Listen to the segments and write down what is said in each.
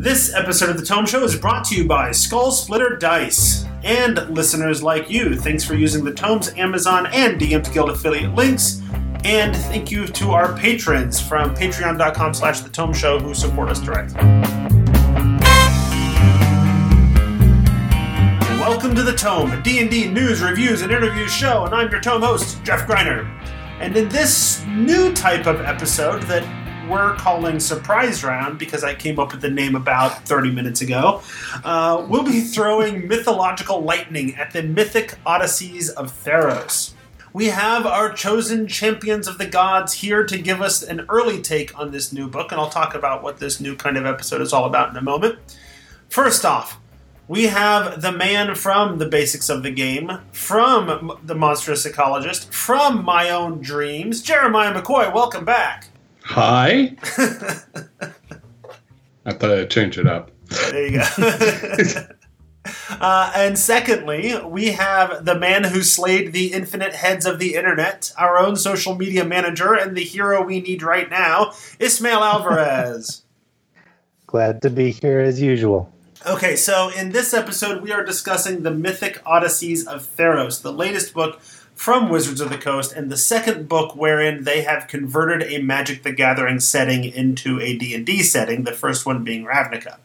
This episode of The Tome Show is brought to you by Skull Splitter Dice and listeners like you. Thanks for using the Tomes Amazon and DM's Guild affiliate links. And thank you to our patrons from patreon.com slash the Tome Show who support us directly. Welcome to the Tome, a D&D news, reviews, and interviews show, and I'm your Tome host, Jeff Greiner. And in this new type of episode that we're calling Surprise Round because I came up with the name about 30 minutes ago. Uh, we'll be throwing mythological lightning at the mythic odysseys of Theros. We have our chosen champions of the gods here to give us an early take on this new book, and I'll talk about what this new kind of episode is all about in a moment. First off, we have the man from the basics of the game, from the monstrous ecologist, from my own dreams, Jeremiah McCoy. Welcome back. Hi. I thought I'd change it up. There you go. uh, and secondly, we have the man who slayed the infinite heads of the internet, our own social media manager, and the hero we need right now, Ismail Alvarez. Glad to be here as usual. Okay, so in this episode, we are discussing the Mythic Odysseys of Theros, the latest book from Wizards of the Coast, and the second book wherein they have converted a Magic the Gathering setting into a D&D setting, the first one being Ravnica.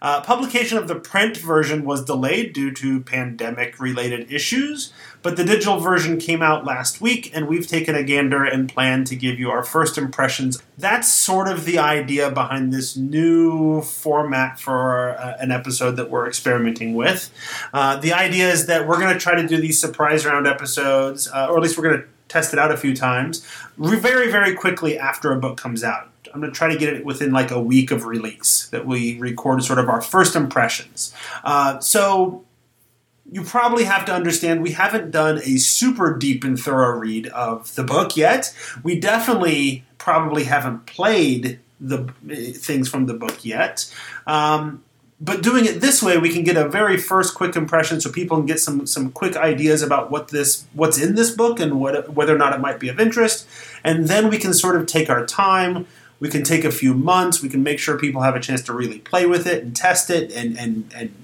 Uh, publication of the print version was delayed due to pandemic related issues, but the digital version came out last week, and we've taken a gander and plan to give you our first impressions. That's sort of the idea behind this new format for uh, an episode that we're experimenting with. Uh, the idea is that we're going to try to do these surprise round episodes, uh, or at least we're going to test it out a few times, very, very quickly after a book comes out. I'm going to try to get it within like a week of release that we record sort of our first impressions. Uh, so you probably have to understand we haven't done a super deep and thorough read of the book yet. We definitely probably haven't played the uh, things from the book yet. Um, but doing it this way, we can get a very first quick impression, so people can get some some quick ideas about what this what's in this book and what whether or not it might be of interest, and then we can sort of take our time we can take a few months. We can make sure people have a chance to really play with it and test it and and, and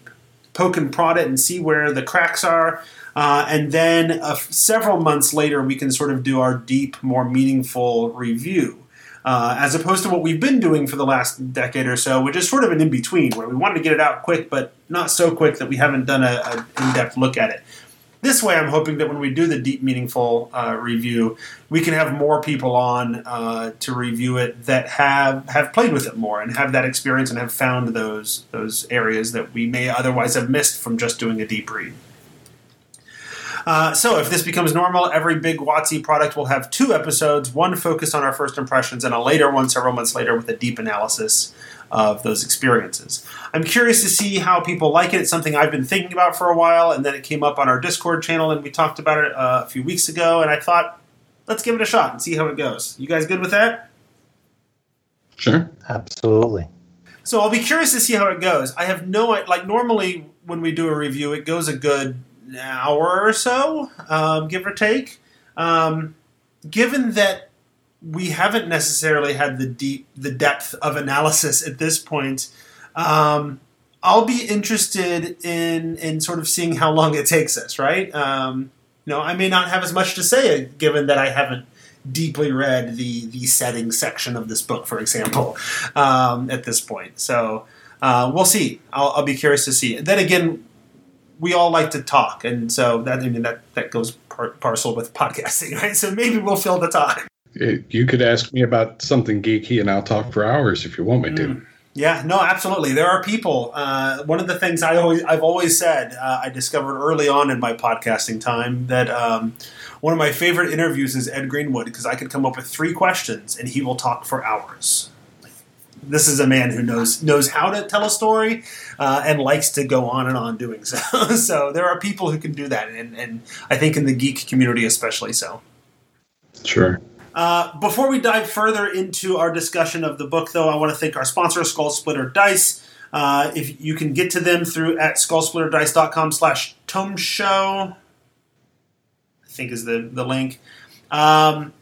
poke and prod it and see where the cracks are. Uh, and then uh, several months later, we can sort of do our deep, more meaningful review. Uh, as opposed to what we've been doing for the last decade or so, which is sort of an in between, where we wanted to get it out quick, but not so quick that we haven't done an in depth look at it. This way, I'm hoping that when we do the deep, meaningful uh, review, we can have more people on uh, to review it that have have played with it more and have that experience and have found those those areas that we may otherwise have missed from just doing a deep read. Uh, so, if this becomes normal, every big WotC product will have two episodes: one focused on our first impressions, and a later one several months later with a deep analysis of those experiences. I'm curious to see how people like it. It's something I've been thinking about for a while, and then it came up on our Discord channel, and we talked about it uh, a few weeks ago, and I thought, let's give it a shot and see how it goes. You guys good with that? Sure. Absolutely. So I'll be curious to see how it goes. I have no like normally when we do a review, it goes a good hour or so, um, give or take. Um, given that we haven't necessarily had the deep the depth of analysis at this point. Um, I'll be interested in in sort of seeing how long it takes us. Right? Um, you know, I may not have as much to say given that I haven't deeply read the the setting section of this book, for example, um, at this point. So uh, we'll see. I'll, I'll, be curious to see. Then again, we all like to talk, and so that I mean that that goes par- parcel with podcasting, right? So maybe we'll fill the time you could ask me about something geeky and I'll talk for hours if you want me to. Mm. Yeah, no, absolutely. There are people. Uh, one of the things I always, I've always said, uh, I discovered early on in my podcasting time that um, one of my favorite interviews is Ed Greenwood because I could come up with three questions and he will talk for hours. This is a man who knows knows how to tell a story uh, and likes to go on and on doing so. so there are people who can do that, and, and I think in the geek community especially so. Sure. Uh, before we dive further into our discussion of the book, though, I want to thank our sponsor, Skull Splitter Dice. Uh, if you can get to them through at skullsplitterdice.com slash tome show, I think is the, the link. Um,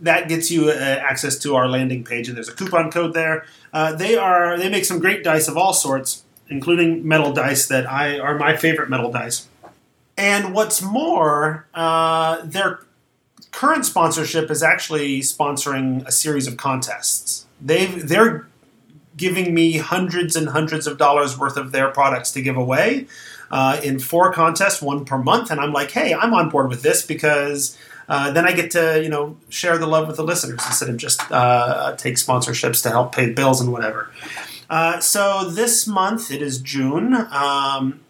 that gets you uh, access to our landing page, and there's a coupon code there. Uh, they are they make some great dice of all sorts, including metal dice that I are my favorite metal dice. And what's more, uh, their current sponsorship is actually sponsoring a series of contests. They they're giving me hundreds and hundreds of dollars worth of their products to give away uh, in four contests, one per month. And I'm like, hey, I'm on board with this because uh, then I get to you know share the love with the listeners instead of just uh, take sponsorships to help pay bills and whatever. Uh, so this month it is June. Um,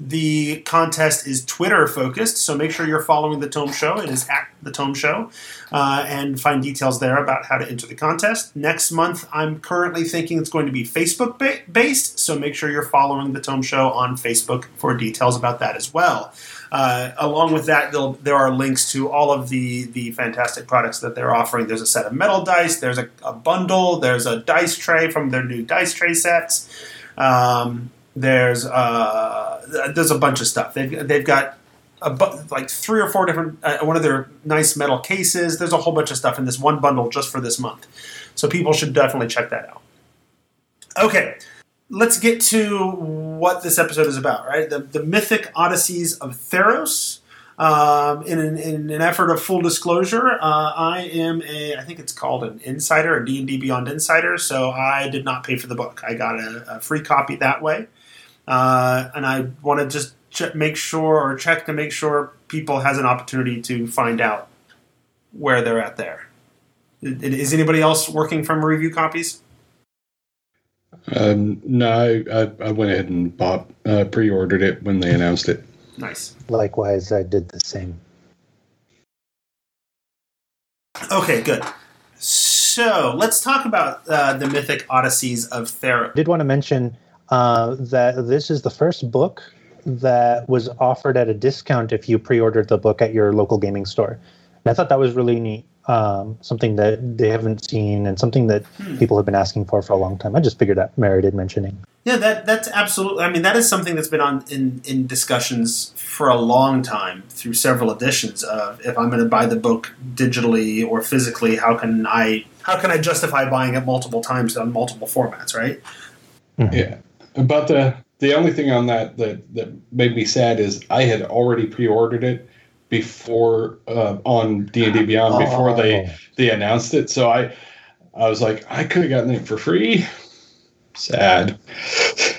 the contest is Twitter focused, so make sure you're following the Tome Show. It is at the Tome Show, uh, and find details there about how to enter the contest. Next month, I'm currently thinking it's going to be Facebook ba- based, so make sure you're following the Tome Show on Facebook for details about that as well. Uh, along with that, there are links to all of the the fantastic products that they're offering. There's a set of metal dice. There's a, a bundle. There's a dice tray from their new dice tray sets. Um, there's uh, there's a bunch of stuff. They've they've got a bu- like three or four different uh, one of their nice metal cases. There's a whole bunch of stuff in this one bundle just for this month. So people should definitely check that out. Okay, let's get to what this episode is about. Right, the the mythic odysseys of Theros. Um, in, an, in, an, effort of full disclosure, uh, I am a I think it's called an insider, a D and D Beyond insider. So I did not pay for the book. I got a, a free copy that way. Uh, and I want to just ch- make sure or check to make sure people has an opportunity to find out where they're at there. Is anybody else working from review copies? Um, no, I, I, went ahead and bought, uh, pre-ordered it when they announced it. Nice. Likewise, I did the same. Okay, good. So let's talk about uh, the mythic odysseys of Theros. I did want to mention uh, that this is the first book that was offered at a discount if you pre-ordered the book at your local gaming store. And I thought that was really neat. Um, something that they haven't seen and something that hmm. people have been asking for for a long time. I just figured that merited mentioning. Yeah, that that's absolutely. I mean, that is something that's been on in in discussions for a long time through several editions of if I'm going to buy the book digitally or physically, how can I how can I justify buying it multiple times on multiple formats, right? Mm-hmm. Yeah. But the the only thing on that that that made me sad is I had already pre-ordered it before uh, on D and D Beyond oh. before they oh. they announced it. So I I was like I could have gotten it for free. Sad.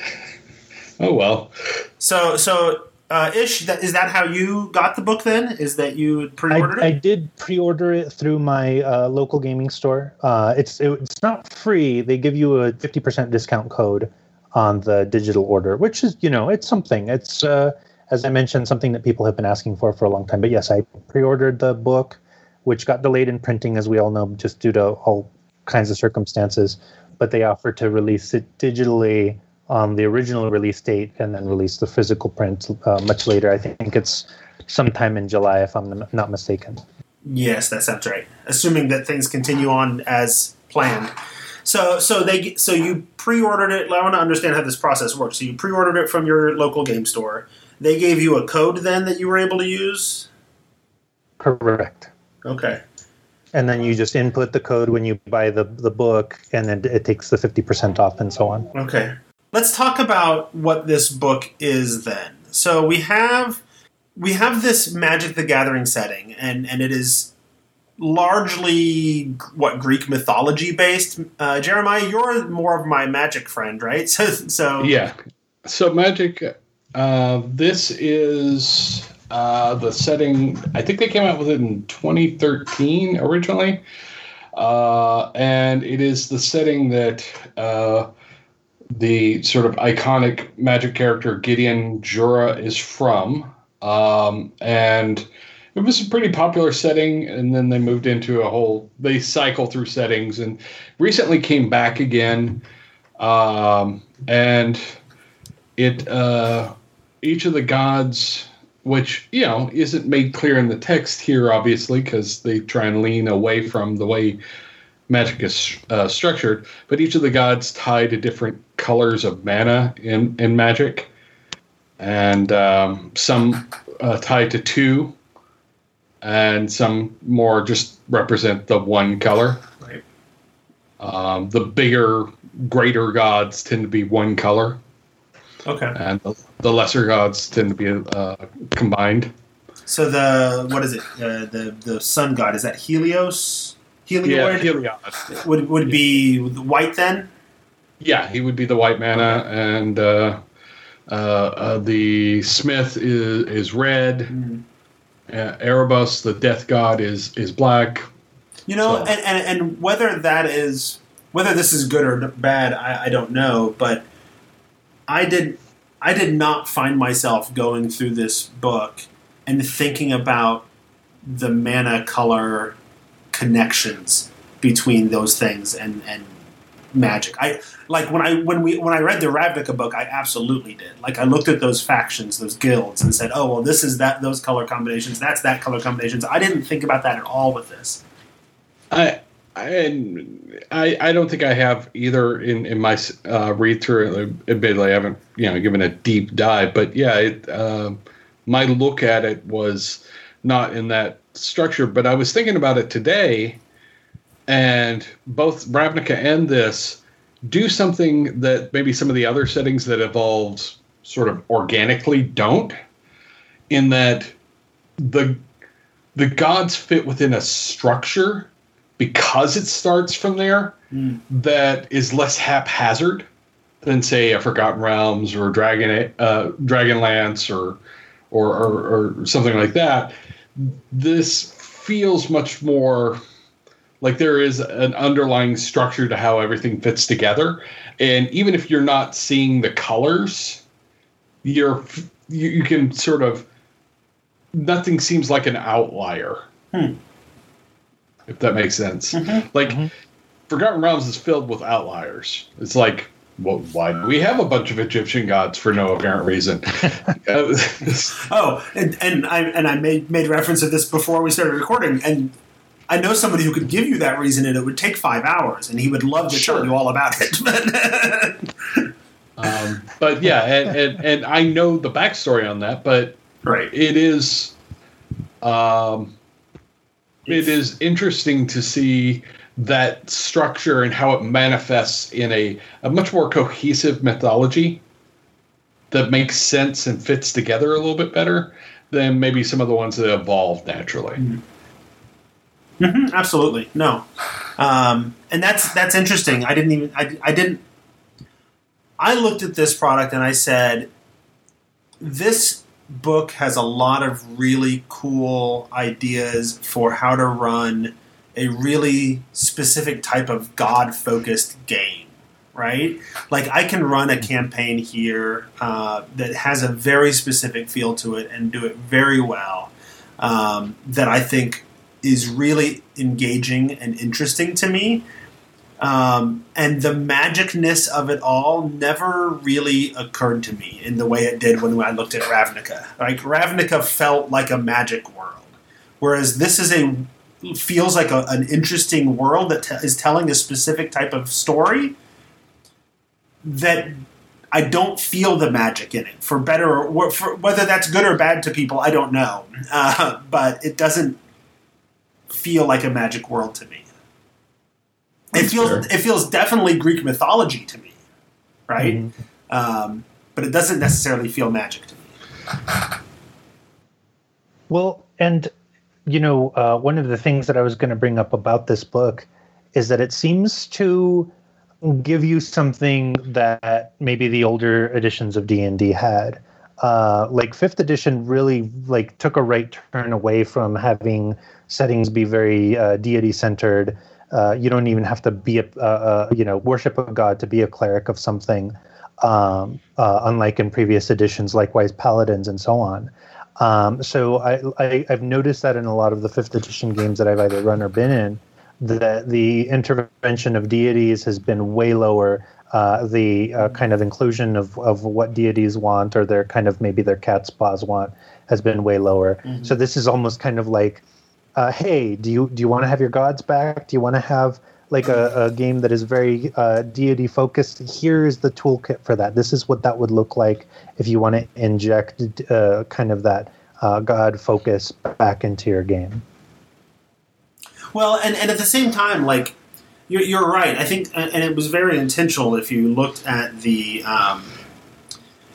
oh well. So so uh, Ish, that, is that how you got the book? Then is that you pre-ordered I, it? I did pre-order it through my uh, local gaming store. Uh, it's it, it's not free. They give you a fifty percent discount code on the digital order, which is, you know, it's something. It's, uh, as I mentioned, something that people have been asking for for a long time. But yes, I pre ordered the book, which got delayed in printing, as we all know, just due to all kinds of circumstances. But they offered to release it digitally on the original release date and then release the physical print uh, much later. I think it's sometime in July, if I'm not mistaken. Yes, that sounds right. Assuming that things continue on as planned. So so they so you pre-ordered it. I want to understand how this process works. So you pre-ordered it from your local game store. They gave you a code then that you were able to use. Correct. Okay. And then you just input the code when you buy the the book, and then it takes the fifty percent off, and so on. Okay. Let's talk about what this book is then. So we have we have this Magic the Gathering setting, and and it is largely what Greek mythology based. Uh, Jeremiah, you're more of my magic friend, right? So, so yeah. So magic. Uh, this is uh, the setting. I think they came out with it in 2013 originally, uh, and it is the setting that uh, the sort of iconic magic character Gideon Jura is from, um, and it was a pretty popular setting and then they moved into a whole they cycle through settings and recently came back again. Um, and it uh, each of the gods which you know isn't made clear in the text here obviously because they try and lean away from the way magic is uh, structured but each of the gods tie to different colors of mana in, in magic. And um, some uh, tied to two and some more just represent the one color. Right. Um, the bigger, greater gods tend to be one color, Okay. and the, the lesser gods tend to be uh, combined. So the what is it? Uh, the the sun god is that Helios? Yeah, Helioid Heliod. would would be white then. Yeah, he would be the white mana, and uh, uh, uh, the smith is is red. Mm. Uh, Erebos, the death god, is is black. You know, So- and, and and whether that is whether this is good or bad, I, I don't know. But I did I did not find myself going through this book and thinking about the mana color connections between those things and and magic. I like when I when we when I read the Ravnica book, I absolutely did. Like I looked at those factions, those guilds, and said, "Oh well, this is that those color combinations. That's that color combinations." I didn't think about that at all with this. I I I, I don't think I have either in in my uh, read through. Admittedly, I haven't you know given a deep dive, but yeah, it, uh, my look at it was not in that structure. But I was thinking about it today, and both Ravnica and this do something that maybe some of the other settings that evolved sort of organically don't. In that the the gods fit within a structure because it starts from there Mm. that is less haphazard than say a Forgotten Realms or Dragon uh, Dragonlance or, or or or something like that. This feels much more like there is an underlying structure to how everything fits together, and even if you're not seeing the colors, you're you, you can sort of nothing seems like an outlier. Hmm. If that makes sense. Mhm. Like Mhm. Forgotten Realms is filled with outliers. It's like, well, why do we have a bunch of Egyptian gods for no apparent reason? Oh, and, and I and I made made reference to this before we started recording, and I know somebody who could give you that reason, and it would take five hours, and he would love to Sure. tell you all about it. But um, but yeah, and, and and I know the backstory on that, but right, it is, um, it is interesting to see that structure and how it manifests in a, a much more cohesive mythology that makes sense and fits together a little bit better than maybe some of the ones that evolved naturally. Hmm absolutely no, um, and that's that's interesting. I didn't even I, I didn't. I looked at this product and I said, this book has a lot of really cool ideas for how to run a really specific type of god focused game right like i can run a campaign here uh, that has a very specific feel to it and do it very well um, that i think is really engaging and interesting to me um, and the magicness of it all never really occurred to me in the way it did when I looked at Ravnica. Like Ravnica felt like a magic world, whereas this is a feels like a, an interesting world that te- is telling a specific type of story that I don't feel the magic in it. For better or for whether that's good or bad to people, I don't know. Uh, but it doesn't feel like a magic world to me. It feels fair. it feels definitely Greek mythology to me, right? Mhm. Um, but it doesn't necessarily feel magic to me. Well, and you know, uh, one of the things that I was going to bring up about this book is that it seems to give you something that maybe the older editions of D and D had. Uh, like fifth edition really like took a right turn away from having settings be very uh, deity centered. Uh, you don't even have to be a, uh, uh, you know worship a god to be a cleric of something. Um, uh, unlike in previous editions, likewise paladins and so on. Um, so I, I, I've noticed that in a lot of the fifth edition games that I've either run or been in, that the intervention of deities has been way lower. Uh, the uh, kind of inclusion of, of what deities want or their kind of maybe their cat's paws want has been way lower. Mhm. So this is almost kind of like, uh, hey, do you do you want to have your gods back? Do you want to have like a, a game that is very uh, deity focused? Here is the toolkit for that. This is what that would look like if you want to inject uh, kind of that uh, God focus back into your game. Well, and, and at the same time, like you're, you're right. I think, and it was very intentional. If you looked at the, um,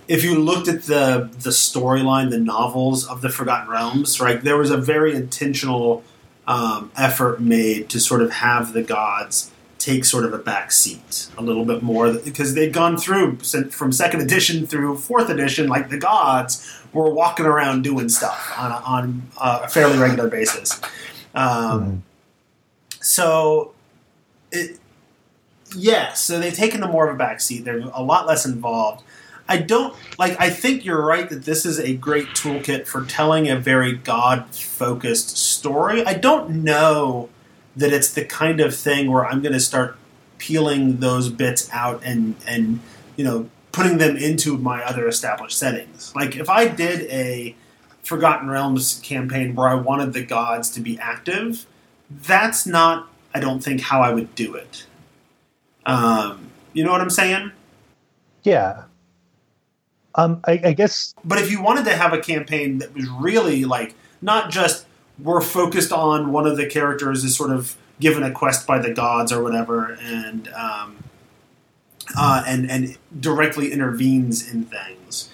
if you looked at the the storyline, the novels of the Forgotten Realms, right, there was a very intentional um, effort made to sort of have the gods take sort of a back seat a little bit more because they'd gone through from second edition through fourth edition, like the gods were walking around doing stuff on a, on a fairly regular basis. Um, mm so, it, yeah, so they've taken a more of a backseat. They're a lot less involved. I don't like. I think you're right that this is a great toolkit for telling a very God focused story. I don't know that it's the kind of thing where I'm going to start peeling those bits out and and you know putting them into my other established settings. Like if I did a Forgotten Realms campaign where I wanted the gods to be active, that's not, I don't think, how I would do it. Um, you know what I'm saying? Yeah. Um, I, I guess. But if you wanted to have a campaign that was really like not just we're focused on one of the characters is sort of given a quest by the gods or whatever, and um, uh, and and directly intervenes in things,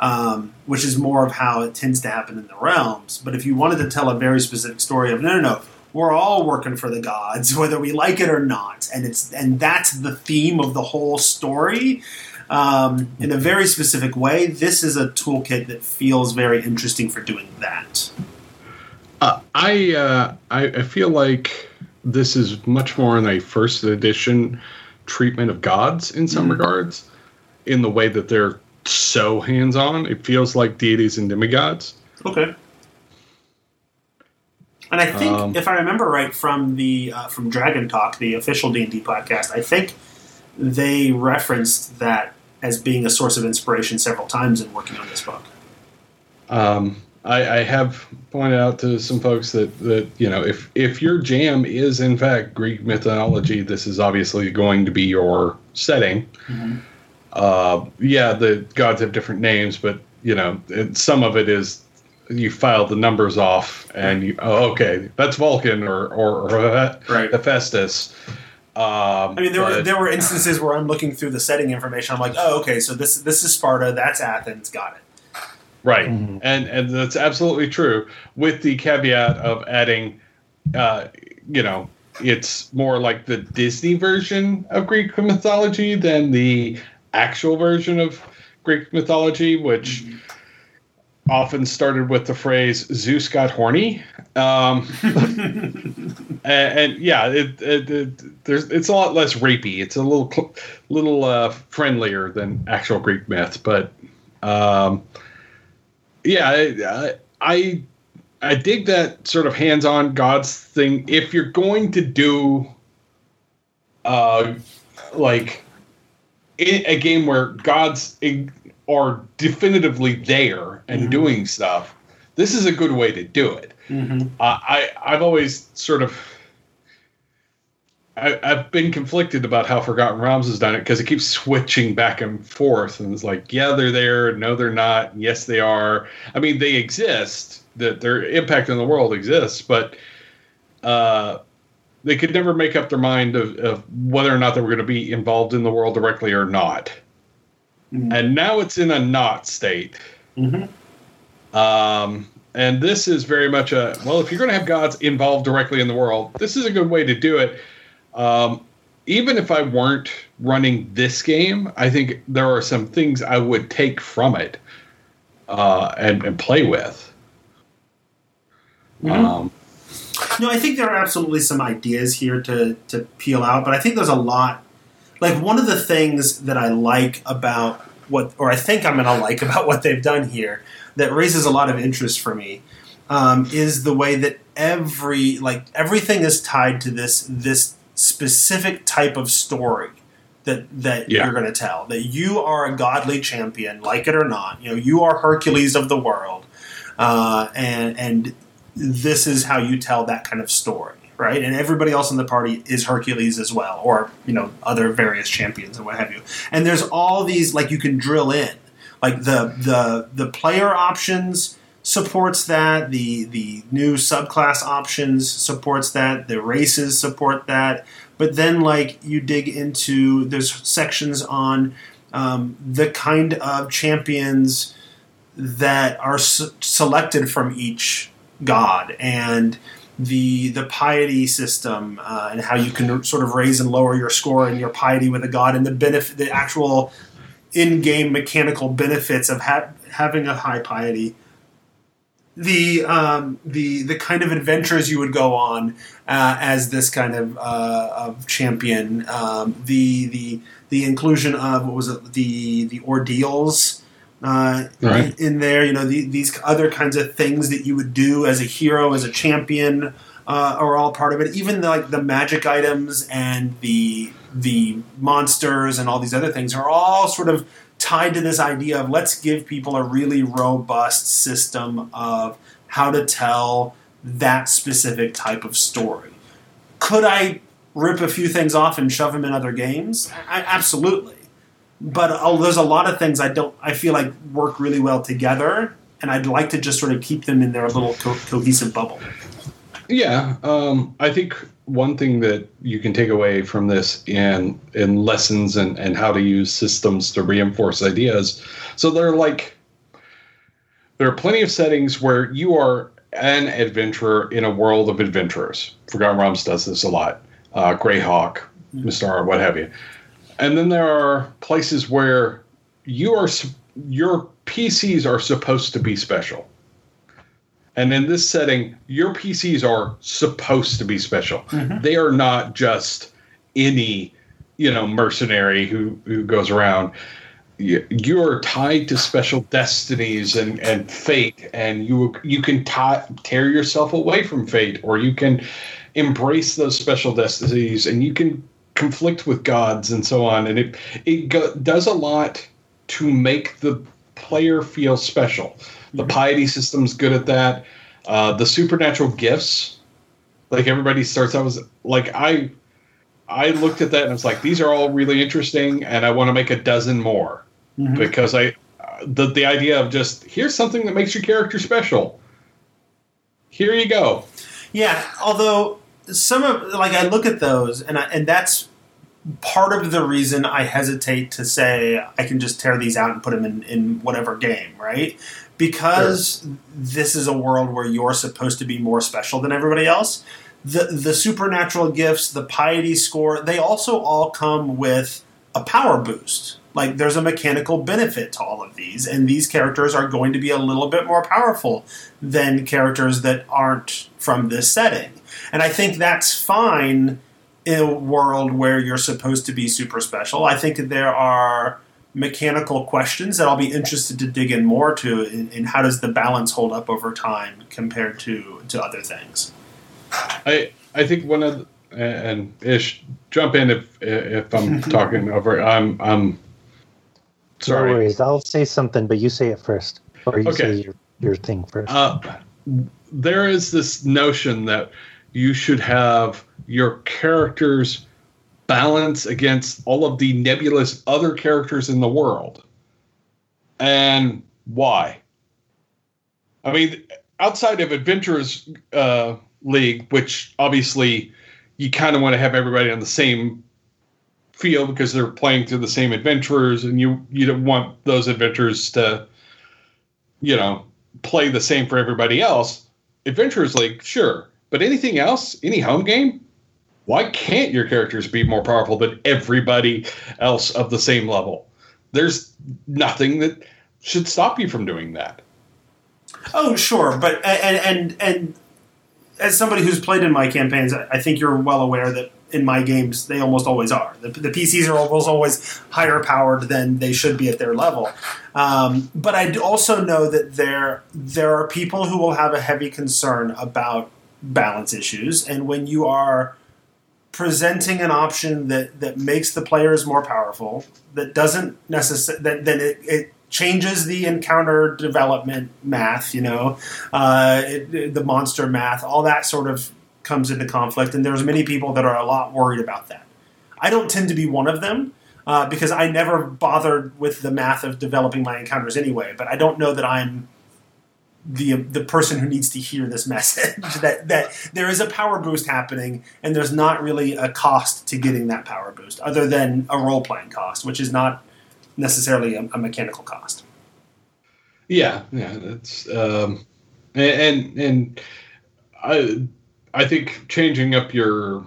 um, which is more of how it tends to happen in the realms. But if you wanted to tell a very specific story of no, no, no, we're all working for the gods, whether we like it or not, and it's and that's the theme of the whole story. Um, in a very specific way, this is a toolkit that feels very interesting for doing that. Uh, I, uh, I I feel like this is much more in a first edition treatment of gods in some mm regards, in the way that they're so hands on. It feels like deities and demigods. Okay. And I think, um, if I remember right from the uh, from Dragon Talk, the official D and D podcast, I think they referenced that as being a source of inspiration several times in working on this book. Um, I, I, have pointed out to some folks that that you know if if your jam is in fact Greek mythology, this is obviously going to be your setting. Mm-hmm. Uh, yeah, the gods have different names, but you know it, some of it is you file the numbers off and you oh okay that's Vulcan or or, or right. Hephaestus. Um, I mean, there but, were there were instances where I'm looking through the setting information. I'm like, oh, okay, so this this is Sparta, that's Athens, got it. Right, mm-hmm. and and that's absolutely true. With the caveat of adding, uh, you know, it's more like the Disney version of Greek mythology than the actual version of Greek mythology, which. Mm-hmm often started with the phrase "Zeus got horny," um, and, and, yeah, it, it, it, there's it's a lot less rapey. It's a little little uh, friendlier than actual Greek myth, but um, yeah, I, I I dig that sort of hands-on gods thing. If you're going to do uh, like a game where gods are definitively there and mm-hmm. doing stuff, this is a good way to do it. Mm-hmm. Uh, I I've always sort of I, have been conflicted about how Forgotten Realms has done it because it keeps switching back and forth, and it's like, yeah, they're there, no, they're not, yes, they are. I mean, they exist. That their impact in the world exists, but uh, they could never make up their mind of, of whether or not they were going to be involved in the world directly or not. Mm-hmm. And now it's in a not state. Mm-hmm. Um, and this is very much a well, if you're going to have gods involved directly in the world, this is a good way to do it. Um, even if I weren't running this game, I think there are some things I would take from it uh, and, and play with. Mm-hmm. Um, no, I think there are absolutely some ideas here to to peel out, but I think there's a lot like one of the things that I like about what, or I think I'm going to like about what they've done here, that raises a lot of interest for me, um, is the way that every like everything is tied to this this specific type of story that that yeah. you're going to tell. That you are a godly champion, like it or not. You know, you are Hercules of the world, uh, and and this is how you tell that kind of story right? And everybody else in the party is Hercules as well, or you know other various champions and what have you. And there's all these like you can drill in, like the the the player options supports that. The the new subclass options supports that. The races support that. But then, like you dig into, there's sections on um, the kind of champions that are s- selected from each god and the the piety system uh, and how you can sort of raise and lower your score and your piety with a god and the benefit the actual in-game mechanical benefits of ha- having a high piety the um, the the kind of adventures you would go on uh, as this kind of uh, of champion um, the the the inclusion of what was it the the ordeals uh, Right. in, in there you know the, these other kinds of things that you would do as a hero as a champion uh, are all part of it even the, like the magic items and the the monsters and all these other things are all sort of tied to this idea of let's give people a really robust system of how to tell that specific type of story. Could I rip a few things off and shove them in other games? I, absolutely. But uh, there's a lot of things I don't. I feel like work really well together, and I'd like to just sort of keep them in their little co- cohesive bubble. Yeah, um, I think one thing that you can take away from this in in lessons and, and how to use systems to reinforce ideas. So there are like there are plenty of settings where you are an adventurer in a world of adventurers. Forgotten Realms does this a lot. Uh, Greyhawk, Mystara, what have you. And then there are places where you are your PCs are supposed to be special. And in this setting, your PCs are supposed to be special. Mm-hmm. They are not just any, you know, mercenary who who goes around. You, you are tied to special destinies and, and fate, and you you can tie, tear yourself away from fate, or you can embrace those special destinies, and you can conflict with gods and so on. And it it go, does a lot to make the player feel special. The piety system's good at that. Uh, the supernatural gifts, like everybody starts out was like I, I looked at that and I was like, these are all really interesting, and I want to make a dozen more Mhm. because I, uh, the the idea of just here's something that makes your character special. Here you go. Yeah, although some of like I look at those and I, and that's part of the reason I hesitate to say I can just tear these out and put them in, in whatever game, right? Because this is a world where you're supposed to be more special than everybody else. The the supernatural gifts, the piety score, they also all come with a power boost. Like there's a mechanical benefit to all of these, and these characters are going to be a little bit more powerful than characters that aren't from this setting. And I think that's fine in a world where you're supposed to be super special. I think there are mechanical questions that I'll be interested to dig in more to in, in how does the balance hold up over time compared to, to other things. I I think one of the, and Ish jump in if if I'm talking over. I'm I'm No sorry. worries. I'll say something, but you say it first, or you Okay. say your, your thing first. Uh, there is this notion that you should have your characters balance against all of the nebulous other characters in the world. And why? I mean, outside of Adventurers uh, League, which obviously you kind of want to have everybody on the same field because they're playing through the same adventurers, and you you don't want those adventurers to, you know, play the same for everybody else. Adventurers League, sure, but anything else, any home game, why can't your characters be more powerful than everybody else of the same level? There's nothing that should stop you from doing that. Oh, sure, but and and and as somebody who's played in my campaigns, I think you're well aware that in my games they almost always are. The, the PCs are almost always higher powered than they should be at their level. Um, but I also know that there there are people who will have a heavy concern about balance issues, and when you are presenting an option that that makes the players more powerful, that doesn't necessarily that then it, it changes the encounter development math, you know, uh, it, the monster math, all that sort of comes into conflict, and there's many people that are a lot worried about that. I don't tend to be one of them uh, because I never bothered with the math of developing my encounters anyway. But I don't know that I'm the the person who needs to hear this message that that there is a power boost happening and there's not really a cost to getting that power boost other than a role playing cost, which is not necessarily a, a mechanical cost. Yeah, yeah, that's um, and and I I think changing up your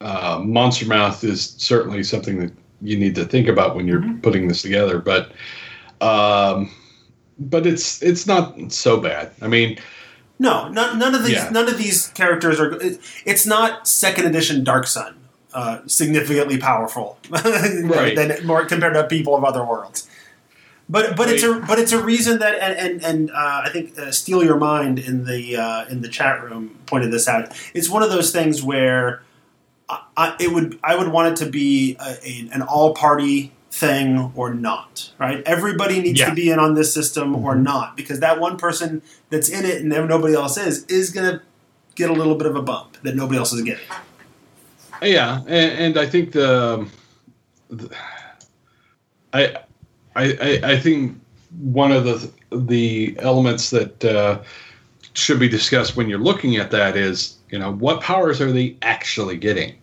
uh, monster mouth is certainly something that you need to think about when you're Mhm. putting this together, but um, but it's it's not so bad. I mean, No, none, none of these Yeah. none of these characters are. it- It's not second edition Dark Sun, uh, significantly powerful Right. than more compared to people of other worlds. But but it's a but it's a reason that and and, and uh, I think uh, steal your mind in the uh, in the chat room pointed this out. It's one of those things where I, I, it would I would want it to be a, a, an all party thing or not. Right? Everybody needs Yeah. to be in on this system or Mhm. not because that one person that's in it and then nobody else is is going to get a little bit of a bump that nobody else is getting. Yeah, and, and I think the, the I, I I I think one of the the elements that uh, should be discussed when you're looking at that is you know what powers are they actually getting?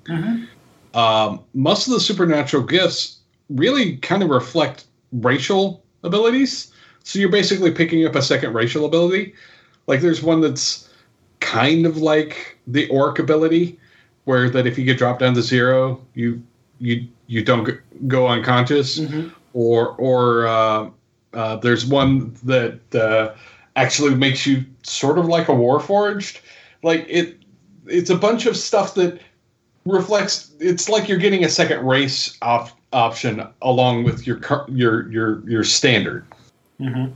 Um, most of the supernatural gifts really kind of reflect racial abilities. So you're basically picking up a second racial ability. Like there's one that's kind of like the orc ability, where that if you get dropped down to zero, you you you don't go unconscious, or or uh, uh, there's one that uh, actually makes you sort of like a warforged. Like it, it's a bunch of stuff that reflects. It's like you're getting a second race op- option along with your your your your standard. Mm-hmm.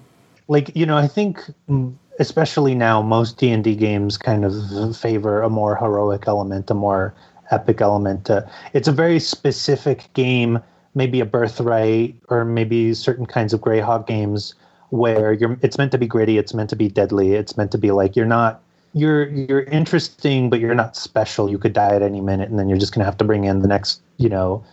like you know i think mm, especially now most d&d games kind of favor a more heroic element a more epic element uh, it's a very specific game maybe a birthright or maybe certain kinds of greyhawk games where you're it's meant to be gritty it's meant to be deadly it's meant to be like you're not you're you're interesting but you're not special you could die at any minute and then you're just to have to bring in the next you know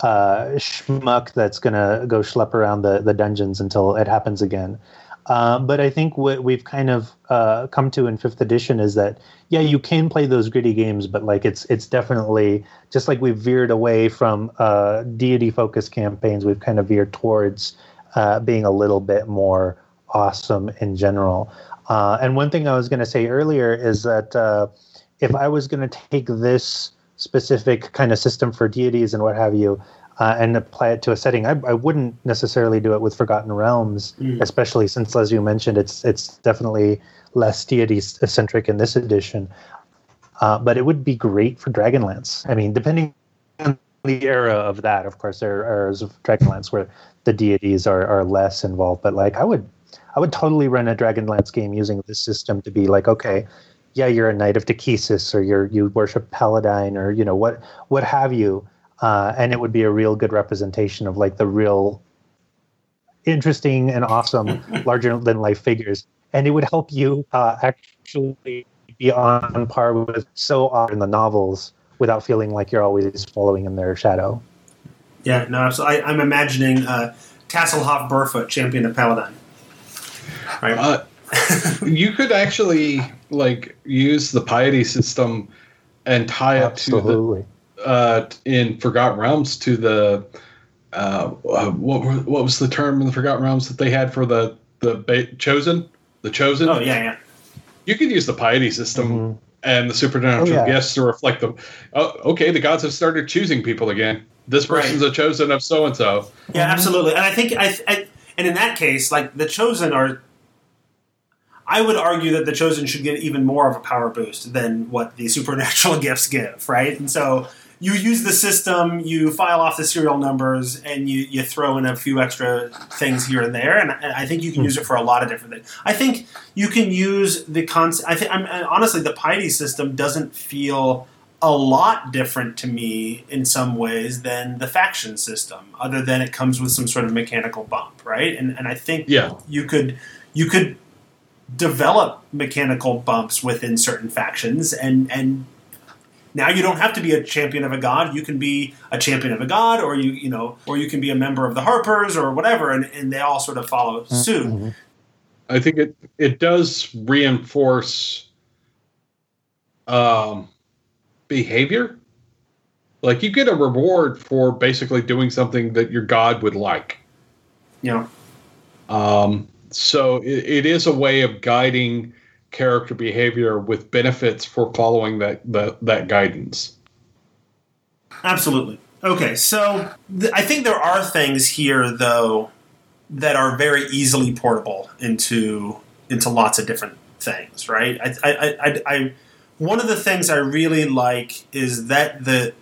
uh, schmuck that's going to go schlep around the, the dungeons until it happens again. Um, but I think what we've kind of uh, come to in fifth edition is that yeah, you can play those gritty games, but like it's it's definitely just like we've veered away from uh, deity focused campaigns. We've kind of veered towards uh, being a little bit more awesome in general. Uh, and one thing I was going to say earlier is that uh, if I was going to take this specific kind of system for deities and what have you, uh, and apply it to a setting, I, I wouldn't necessarily do it with Forgotten Realms, Mm. especially since, as you mentioned, it's it's definitely less deity centric in this edition. Uh, but it would be great for Dragonlance. I mean, depending on the era of that, of course, there are eras of Dragonlance where the deities are, are less involved. But like, I would, I would totally run a Dragonlance game using this system to be like, okay, yeah, you're a knight of Takhisis, or you're you worship Paladine, or you know what what have you, uh, and it would be a real good representation of like the real interesting and awesome larger than life figures, and it would help you uh, actually be on par with so often in the novels without feeling like you're always following in their shadow. Yeah, no, absolutely. I, I'm imagining uh, Tasslehoff Burrfoot, champion of Paladine. Right. Uh, you could actually like use the piety system and tie it to the uh, in Forgotten Realms to the uh, uh, what were, what was the term in the Forgotten Realms that they had for the the ba- chosen the chosen? oh yeah, yeah. You could use the piety system Mhm. and the supernatural Oh, yeah. gifts to reflect them. Oh, okay, the gods have started choosing people again. This Right. person's a chosen of so and so. Yeah, absolutely. And I think, I, I, and in that case, like the chosen are. I would argue that the chosen should get even more of a power boost than what the supernatural gifts give, right? And so you use the system, you file off the serial numbers, and you, you throw in a few extra things here and there. And I I think you can hmm. use it for a lot of different things. I think you can use the concept. I think, I'm, honestly, the piety system doesn't feel a lot different to me in some ways than the faction system, other than it comes with some sort of mechanical bump, right? And and I think Yeah. you could you could develop mechanical bumps within certain factions and and now you don't have to be a champion of a god you can be a champion of a god or you you know or you can be a member of the harpers or whatever and, and they all sort of follow suit Mhm. I think it it does reinforce um, behavior. Like you get a reward for basically doing something that your god would like. Yeah. Um, so it, it is a way of guiding character behavior with benefits for following that that, that guidance. Absolutely. Okay, so th- I think there are things here though that are very easily portable into into lots of different things, right? I, I, I, I one of the things I really like is that the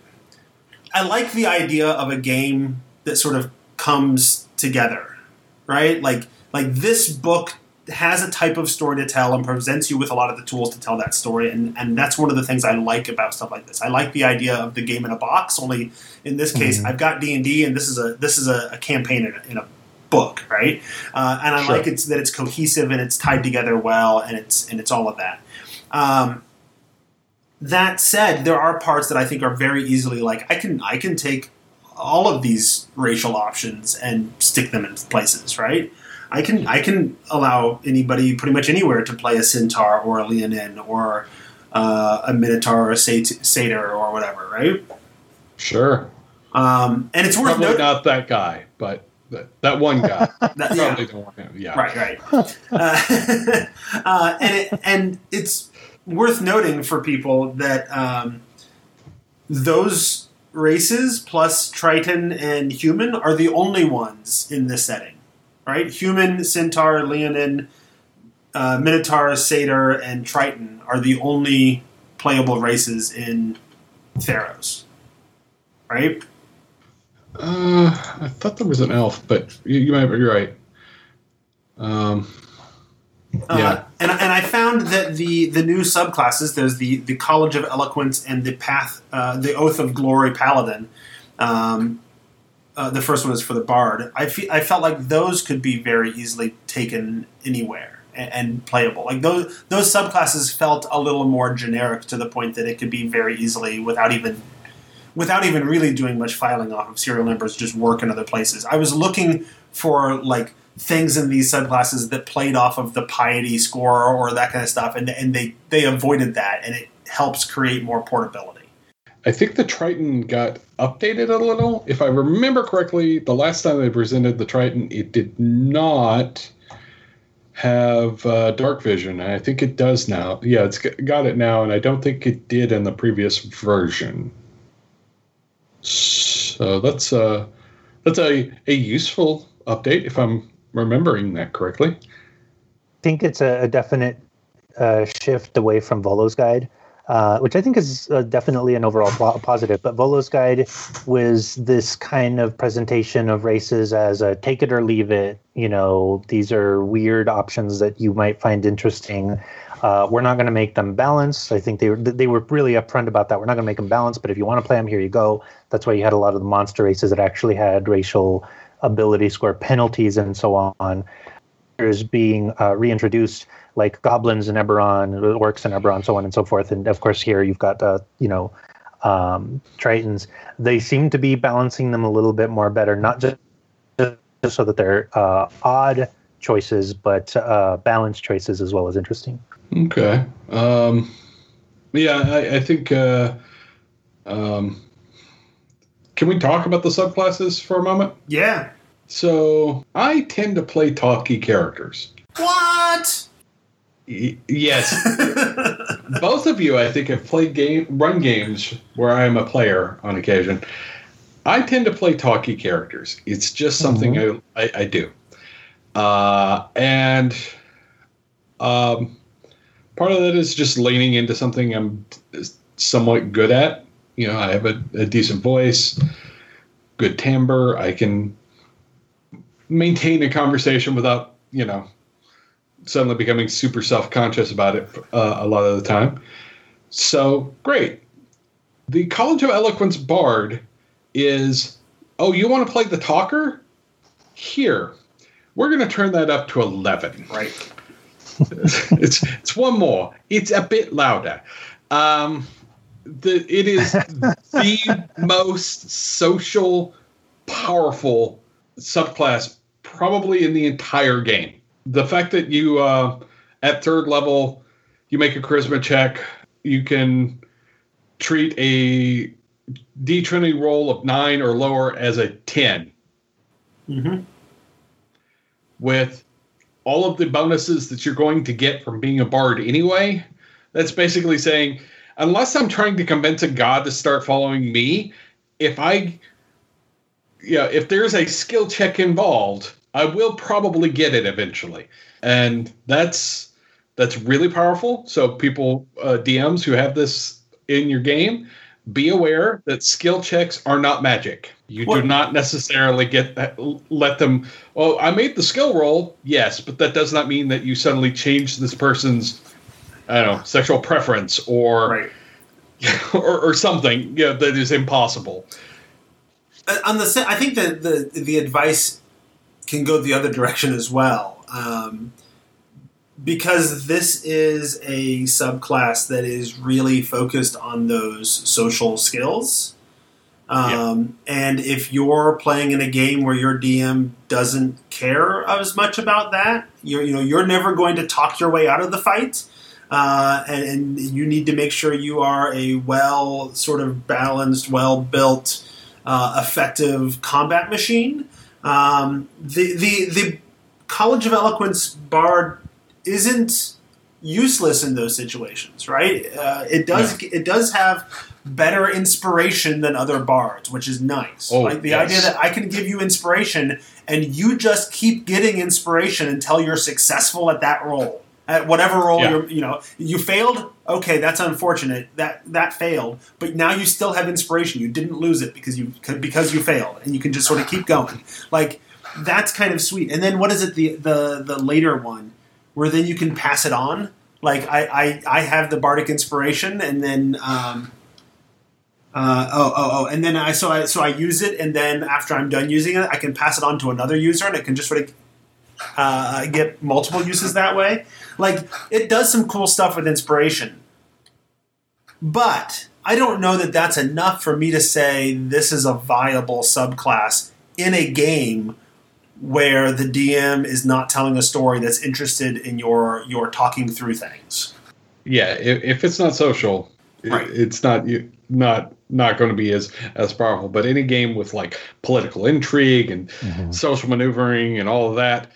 I like the idea of a game that sort of comes together, right? Like like this book has a type of story to tell and presents you with a lot of the tools to tell that story and, and that's one of the things i like about stuff like this i like the idea of the game in a box only in this case Mhm. i've got d&d and this is a this is a, a campaign in a, in a book right uh, and i Sure. like it's that it's cohesive and it's tied together well and it's and it's all of that um, that said there are parts that i think are very easily like i can i can take all of these racial options and stick them in places right I can I can allow anybody pretty much anywhere to play a centaur or a leonin or uh, a minotaur or a sat- satyr or whatever, right? Sure. Um, and it's worth Probably noting. not that guy, but that, that one guy. That, yeah, Probably the one. Yeah. right, right. uh, uh, and it, and it's worth noting for people that um, those races plus Triton and human are the only ones in this setting, right? Human, Centaur, Leonin, uh, Minotaur, Satyr, and Triton are the only playable races in Theros, right? Uh, I thought there was an elf, but you, you might be right. Um, Uh, Yeah. and, and I found that the, the new subclasses, there's the, the College of Eloquence and the Path, uh, the Oath of Glory Paladin. Um, uh, the first one is for the Bard. I, fe- I felt like those could be very easily taken anywhere and, and playable. Like those those subclasses felt a little more generic to the point that it could be very easily without even without even really doing much filing off of serial numbers, just work in other places. I was looking for like things in these subclasses that played off of the piety score or that kind of stuff, and and they they avoided that, and it helps create more portability. I think the Triton got updated a little. If I remember correctly, the last time they presented the Triton, it did not have uh, dark vision. I think it does now. Yeah, it's got it now, and I don't think it did in the previous version. So that's uh, that's a, a useful update if I'm remembering that correctly. I think it's a, a definite uh, shift away from Volo's guide, uh, which I think is uh, definitely an overall po- positive. But Volo's guide was this kind of presentation of races as a take it or leave it. You know, these are weird options that you might find interesting. Uh, we're not going to make them balanced. I think they were they were really upfront about that. We're not going to make them balanced, but if you want to play them, here you go. That's why you had a lot of the monster races that actually had racial ability score penalties and so on is being uh, reintroduced, like goblins and Eberron, orcs and Eberron, so on and so forth. And of course, here you've got uh, you know um, Tritons. They seem to be balancing them a little bit more better, not just, just so that they're uh, odd choices, but uh, balanced choices as well as interesting. Okay. Um, yeah, I, I think. Uh, um, can we talk about the subclasses for a moment? Yeah. So I tend to play talky characters. What? Y- yes, both of you, I think, have played game run games where I am a player on occasion. I tend to play talky characters. It's just something I, I, I do, uh, and um, part of that is just leaning into something I'm somewhat good at. You know, I have a, a decent voice, good timbre. I can maintain a conversation without, you know, suddenly becoming super self-conscious about it uh, a lot of the time. So great. The College of Eloquence Bard is, oh, you want to play the talker? Here, we're going to turn that up to eleven. right. it's it's one more. It's a bit louder. Um, the it is the most social, powerful subclass probably in the entire game. The fact that you uh, at third level you make a charisma check, you can treat a d20 roll of nine or lower as a 10 Mm-hmm. with all of the bonuses that you're going to get from being a bard anyway. That's basically saying, unless I'm trying to convince a god to start following me, if I, yeah, if there's a skill check involved, I will probably get it eventually, and that's that's really powerful. So people, uh, DMs who have this in your game, be aware that skill checks are not magic. You What- do not necessarily get that, let them. Oh, I made the skill roll, yes, but that does not mean that you suddenly change this person's, I don't know, sexual preference or Right. or, or something you know, that is impossible. Uh, on the I think that the the advice can go the other direction as well, um, because this is a subclass that is really focused on those social skills. Um, And if you're playing in a game where your DM doesn't care as much about that, you're you know you're never going to talk your way out of the fight. Uh, and, and you need to make sure you are a well sort of balanced, well built, uh, effective combat machine. Um, the the the College of Eloquence Bard isn't useless in those situations, right? Uh, it does it does have better inspiration than other bards, which is nice. Oh, like the yes. idea that I can give you inspiration and you just keep getting inspiration until you're successful at that role. At whatever role Yeah. you're, you know, you failed. Okay, that's unfortunate. That that failed, but now you still have inspiration. You didn't lose it because you because you failed, and you can just sort of keep going. Like that's kind of sweet. And then what is it? The the the later one where then you can pass it on. Like I I, I have the bardic inspiration, and then um, uh, oh oh oh, and then I so I so I use it, and then after I'm done using it, I can pass it on to another user, and it can just sort of uh, get multiple uses that way. Like it does some cool stuff with inspiration, but I don't know that that's enough for me to say this is a viable subclass in a game where the DM is not telling a story that's interested in your your talking through things. Yeah, if, if it's not social, it- it's not you not not going to be as as powerful. But any game with like political intrigue and social maneuvering and all of that,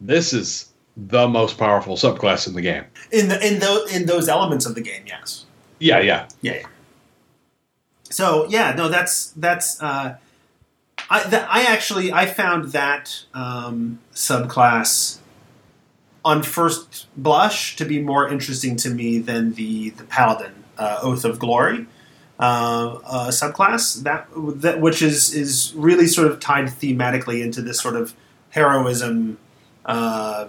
this is the most powerful subclass in the game. In the in those in those elements of the game, yes. Yeah, yeah. Yeah. yeah. So yeah, no, that's that's. Uh, I th- I actually I found that um, subclass on first blush to be more interesting to me than the the paladin uh, oath of glory uh, uh, subclass that that which is is really sort of tied thematically into this sort of heroism uh,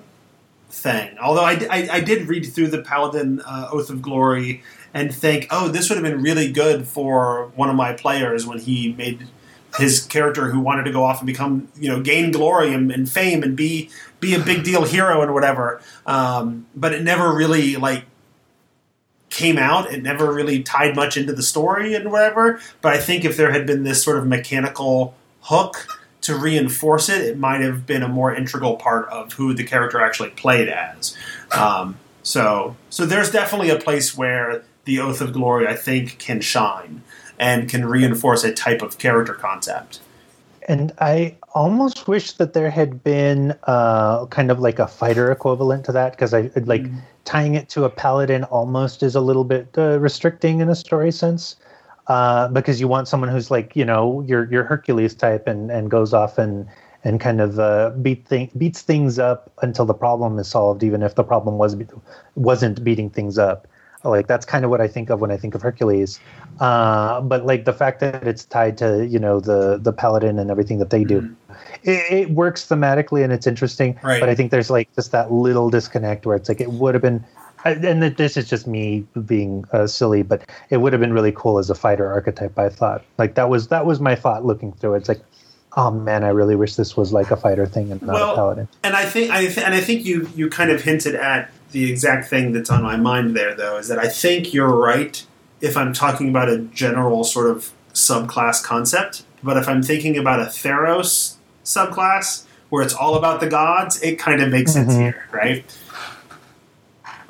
thing. Although I, I, I did read through the Paladin uh, Oath of Glory and think, oh, this would have been really good for one of my players when he made his character who wanted to go off and become, you know, gain glory and, and fame and be be a big deal hero and whatever. Um, but it never really like came out. It never really tied much into the story and whatever. But I think if there had been this sort of mechanical hook to reinforce it, it might have been a more integral part of who the character actually played as. Um, so, so there's definitely a place where the Oath of Glory, I think, can shine and can reinforce a type of character concept. And I almost wish that there had been uh, kind of like a fighter equivalent to that because I like tying it to a paladin almost is a little bit uh, restricting in a story sense uh, because you want someone who's like you know your your Hercules type and and goes off and and kind of uh, beat th- beats things up until the problem is solved, even if the problem was wasn't beating things up. Like that's kind of what I think of when I think of Hercules. Uh, but like the fact that it's tied to you know the the paladin and everything that they do, it, it works thematically and it's interesting. Right. But I think there's like just that little disconnect where it's like it would have been. I- And that this is just me being uh, silly, but it would have been really cool as a fighter archetype. I thought, like that was that was my thought looking through. it. It's like, oh man, I really wish this was like a fighter thing and not Well, a paladin. And I think, I th- and I think you you kind of hinted at the exact thing that's on my mind there, though, is that I think you're right if I'm talking about a general sort of subclass concept, but if I'm thinking about a Theros subclass where it's all about the gods, it kind of makes sense Mhm. here, right?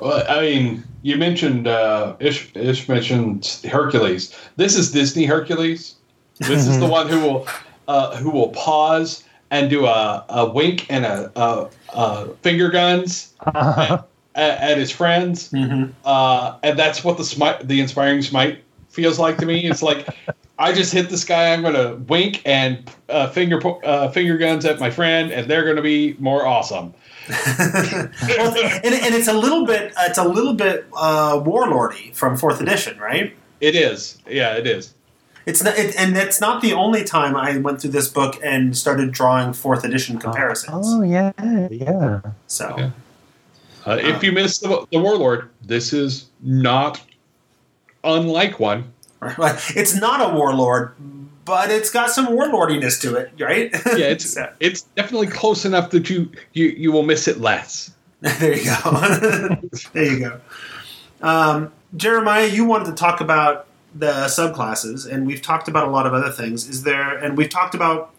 Well, I mean, you mentioned uh, Ish, Ish mentioned Hercules. This is Disney Hercules. This is the one who will uh, who will pause and do a, a wink and a, a, a finger guns at, at his friends, Mm-hmm. uh, and that's what the smite, the inspiring smite feels like to me. It's like I just hit this guy. I'm going to wink and uh, finger uh, finger guns at my friend, and they're going to be more awesome. well, and, and it's a little bit it's a little bit uh, warlordy from fourth edition, right? It is, yeah, it is. It's not, it, and it's not the only time I went through this book and started drawing fourth edition comparisons. Oh yeah, yeah. So Okay. Uh, if you missed the, the warlord, this is not unlike one. Right. It's not a warlord, but it's got some warlordiness to it, right? Yeah, it's So, it's definitely close enough that you you you will miss it less. there you go. there you go. Um, Jeremiah, you wanted to talk about the subclasses, and we've talked about a lot of other things. Is there? And we've talked about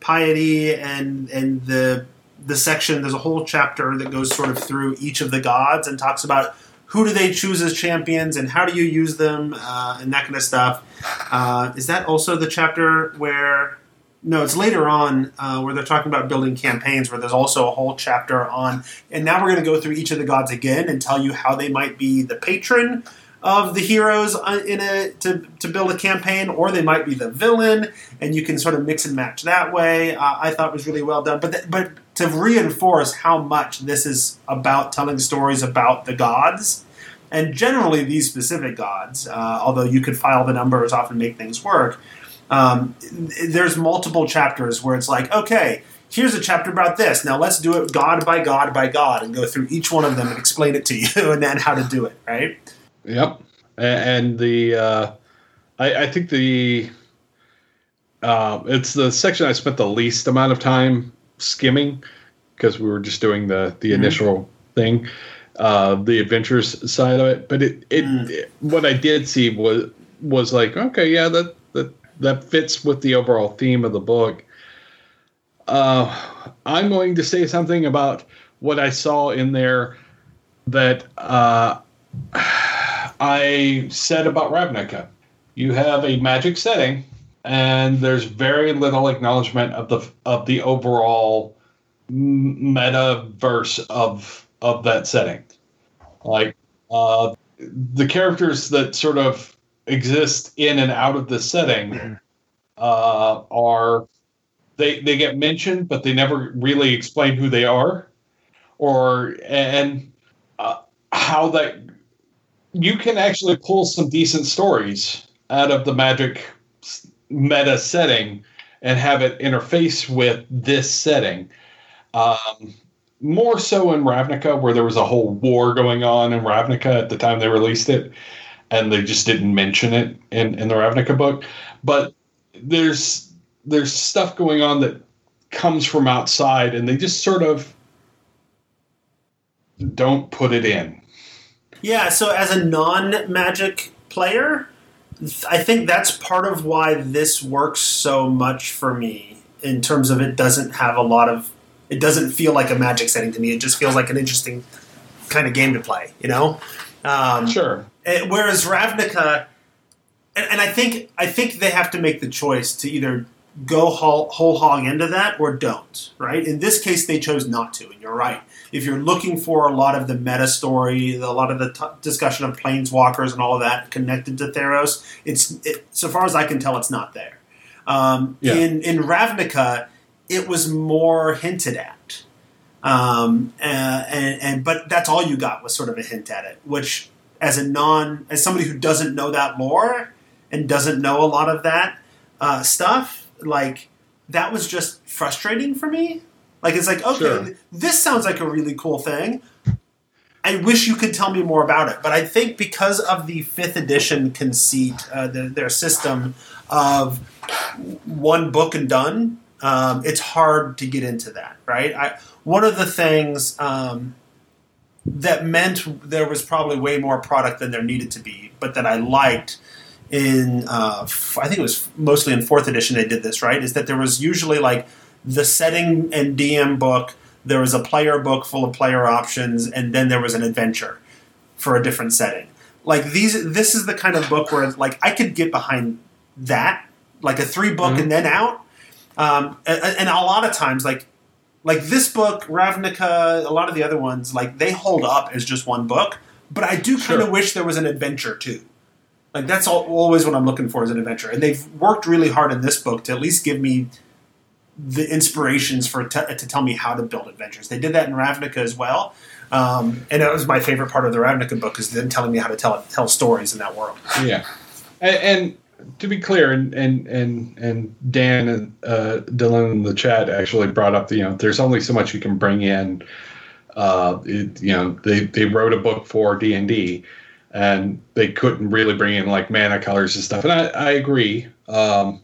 piety and and the the section. There's a whole chapter that goes sort of through each of the gods and talks about who do they choose as champions and how do you use them uh, and that kind of stuff. Uh, is that also the chapter where? No, it's later on uh, where they're talking about building campaigns. Where there's also a whole chapter on, and now we're going to go through each of the gods again and tell you how they might be the patron of the heroes uh, in a to, to build a campaign, or they might be the villain, and you can sort of mix and match that way. Uh, I thought was really well done, but but to reinforce how much this is about telling stories about the gods, and generally these specific gods, uh, although you could file the numbers off and make things work. Um, there's multiple chapters where it's like, okay, here's a chapter about this. Now let's do it god by god by god and go through each one of them and explain it to you and then how to do it, right? Yep, and the uh, I, I think the uh, it's the section I spent the least amount of time skimming because we were just doing the the Mhm. initial thing, uh, the adventures side of it. But it, it, Mm. it what I did see was was like okay, yeah, that that that fits with the overall theme of the book. Uh, I'm going to say something about what I saw in there that uh, I said about Ravnica. You have a magic setting, and there's very little acknowledgement of the of the overall metaverse of of that setting. Like uh, the characters that sort of exist in and out of the setting uh, are they they get mentioned, but they never really explain who they are, or and uh, how that you can actually pull some decent stories out of the magic meta setting and have it interface with this setting. Um, more so in Ravnica, where there was a whole war going on in Ravnica at the time they released it, and they just didn't mention it in, in the Ravnica book. But there's there's stuff going on that comes from outside, and they just sort of don't put it in. Yeah, so as a non magic player, I think that's part of why this works so much for me in terms of it doesn't have a lot of it doesn't feel like a magic setting to me. It just feels like an interesting kind of game to play, you know? Um, Sure. Eh, Whereas Ravnica, and, and I think I think they have to make the choice to either go whole, whole hog into that or don't. Right? In this case, they chose not to, and you're right. If you're looking for a lot of the meta story, a lot of the t- discussion of planeswalkers and all of that connected to Theros, it's it, so far as I can tell, it's not there. Um, Yeah. In in Ravnica, it was more hinted at. Um, uh, and, and but that's all you got was sort of a hint at it, which as a non as somebody who doesn't know that lore and doesn't know a lot of that uh, stuff, like that was just frustrating for me. Like it's like okay, Sure. this sounds like a really cool thing. I wish you could tell me more about it, but I think because of the fifth edition conceit, uh, the, their system of one book and done, um, it's hard to get into that, right? I, one of the things um, that meant there was probably way more product than there needed to be, but that I liked in, uh, f- I think it was mostly in fourth edition they did this, right? Is that there was usually like the setting and DM book. There was a player book full of player options, and then there was an adventure for a different setting. Like these, this is the kind of book where like I could get behind that, like a three book Mhm. and then out. Um, and, and a lot of times, like like this book, Ravnica, a lot of the other ones, like they hold up as just one book. But I do kind of Sure. wish there was an adventure too. Like that's all, always what I'm looking for is an adventure, and they've worked really hard in this book to at least give me the inspirations for to tell me how to build adventures. They did that in Ravnica as well, um, and that was my favorite part of the Ravnica book is them telling me how to tell tell stories in that world. Yeah, and, and to be clear, and and and and Dan and uh, Dylan in the chat actually brought up the you know there's only so much you can bring in. Uh, it, you know they they wrote a book for D and D, and they couldn't really bring in like mana colors and stuff. And I I agree. Um,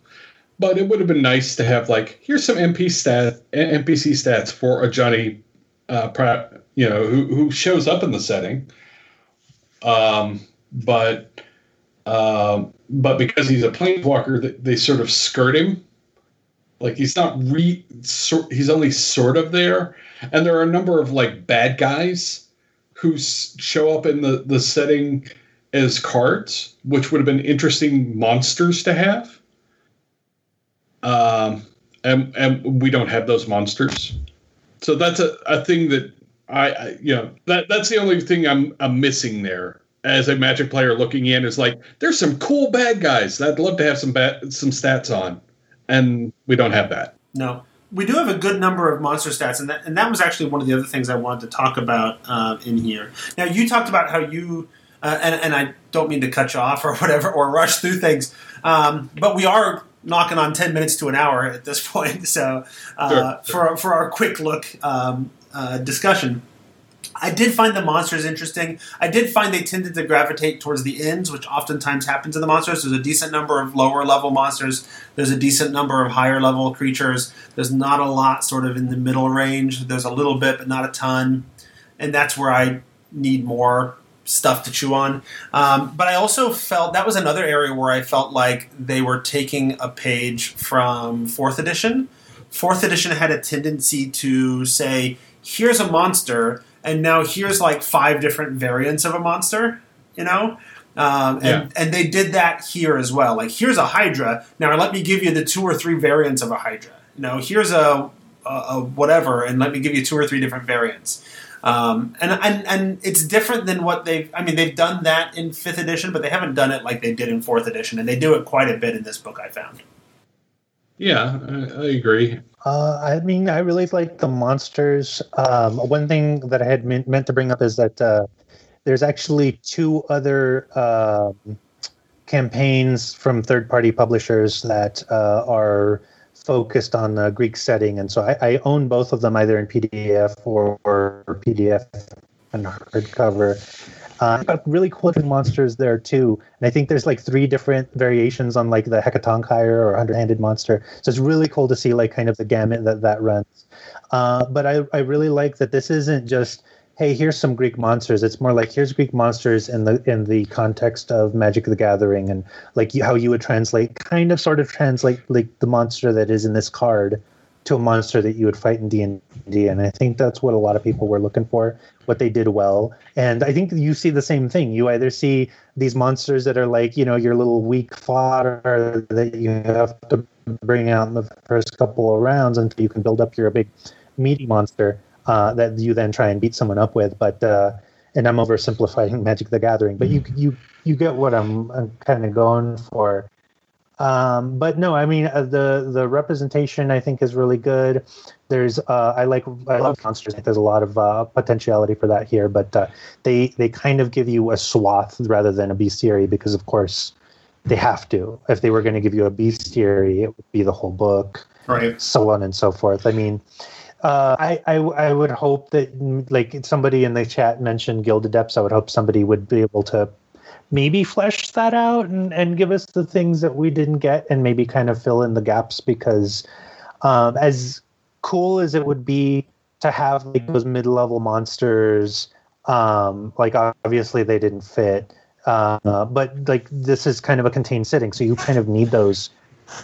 but it would have been nice to have like here's some MP stat NPC stats for Ajani, uh, you know who who shows up in the setting. Um, but um, but because he's a planeswalker, they, they sort of skirt him. Like he's not re, sort, he's only sort of there, and there are a number of like bad guys who show up in the the setting as cards, which would have been interesting monsters to have. Um, and and we don't have those monsters, so that's a, a thing that I, I you know that that's the only thing I'm I'm missing there as a Magic player looking in is like, there's some cool bad guys that I'd love to have some bad, some stats on, and we don't have that. No, we do have a good number of monster stats, and that and that was actually one of the other things I wanted to talk about uh, in here. Now, you talked about how you. Uh, and, and I don't mean to cut you off or whatever, or rush through things, um, but we are knocking on ten minutes to an hour at this point. So, uh, Sure, for for our quick look um, uh, discussion, I did find the monsters interesting. I did find they tended to gravitate towards the ends, which oftentimes happens in the monsters. There's a decent number of lower level monsters. There's a decent number of higher level creatures. There's not a lot sort of in the middle range. There's a little bit, but not a ton. And that's where I need more stuff to chew on. Um, but I also felt that was another area where I felt like they were taking a page from fourth edition. Fourth edition had a tendency to say, here's a monster, and now here's like five different variants of a monster, you know? Um, and, Yeah. and they did that here as well. Like, here's a Hydra. Now, let me give you the two or three variants of a Hydra. You know, here's a, a, a whatever, and let me give you two or three different variants. Um, and, and and it's different than what they've. I mean, they've done that in fifth edition, but they haven't done it like they did in fourth edition, and they do it quite a bit in this book. I found. Yeah, I, I agree. Uh, I mean, I really like the monsters. Um, one thing that I had meant, to bring up is that uh, there's actually two other um campaigns from third-party publishers that uh, are focused on the Greek setting, and so I, I own both of them either in PDF or, or PDF and hardcover. Uh, got really cool monsters there too, and I think there's like three different variations on like the Hecatoncheires or hundred-handed monster. So it's really cool to see like kind of the gamut that that runs. Uh, but I I really like that this isn't just hey here's some Greek monsters. It's more like here's Greek monsters in the in the context of Magic the Gathering and like you, how you would translate kind of sort of translate like the monster that is in this card to a monster that you would fight in D&D and I think that's what a lot of people were looking for what they did well. And I think you see the same thing. You either see these monsters that are like you know your little weak fodder that you have to bring out in the first couple of rounds until you can build up your big meaty monster uh, that you then try and beat someone up with. But uh, and I'm oversimplifying Magic the Gathering but you you you get what I'm, I'm kind of going for um, but no, I mean uh, the the representation I think is really good. There's uh, I like I love monsters. I think there's a lot of uh, potentiality for that here, but uh, they they kind of give you a swath rather than a bestiary because of course they have to. If they were going to give you a bestiary, it would be the whole book, Right. so on and so forth. I mean. Uh, I, I I would hope that like somebody in the chat mentioned Gilded Depths. I would hope somebody would be able to maybe flesh that out and, and give us the things that we didn't get and maybe kind of fill in the gaps because um, as cool as it would be to have like those mid-level monsters um, like obviously they didn't fit uh, but like this is kind of a contained setting so you kind of need those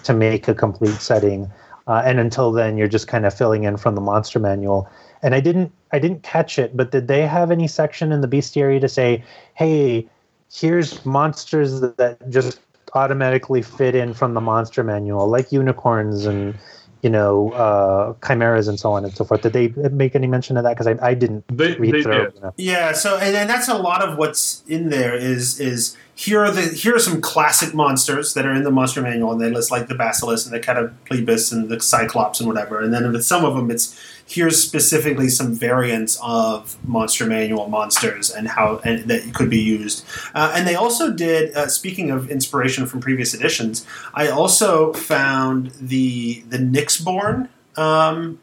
to make a complete setting uh, and until then, you're just kind of filling in from the monster manual. And I didn't I didn't catch it, but did they have any section in the bestiary to say, "Hey, here's monsters that just automatically fit in from the monster manual, like unicorns and you know uh, chimeras and so on and so forth"? Did they make any mention of that? Because I, I didn't They, read they through did. Yeah, so and, and that's a lot of what's in there is is here are the here are some classic monsters that are in the monster manual and they list like the basilisk and the catoblepas and the cyclops and whatever and then with some of them it's here's specifically some variants of monster manual monsters and how and that could be used uh, and they also did uh, speaking of inspiration from previous editions I also found the the Nyxborn um,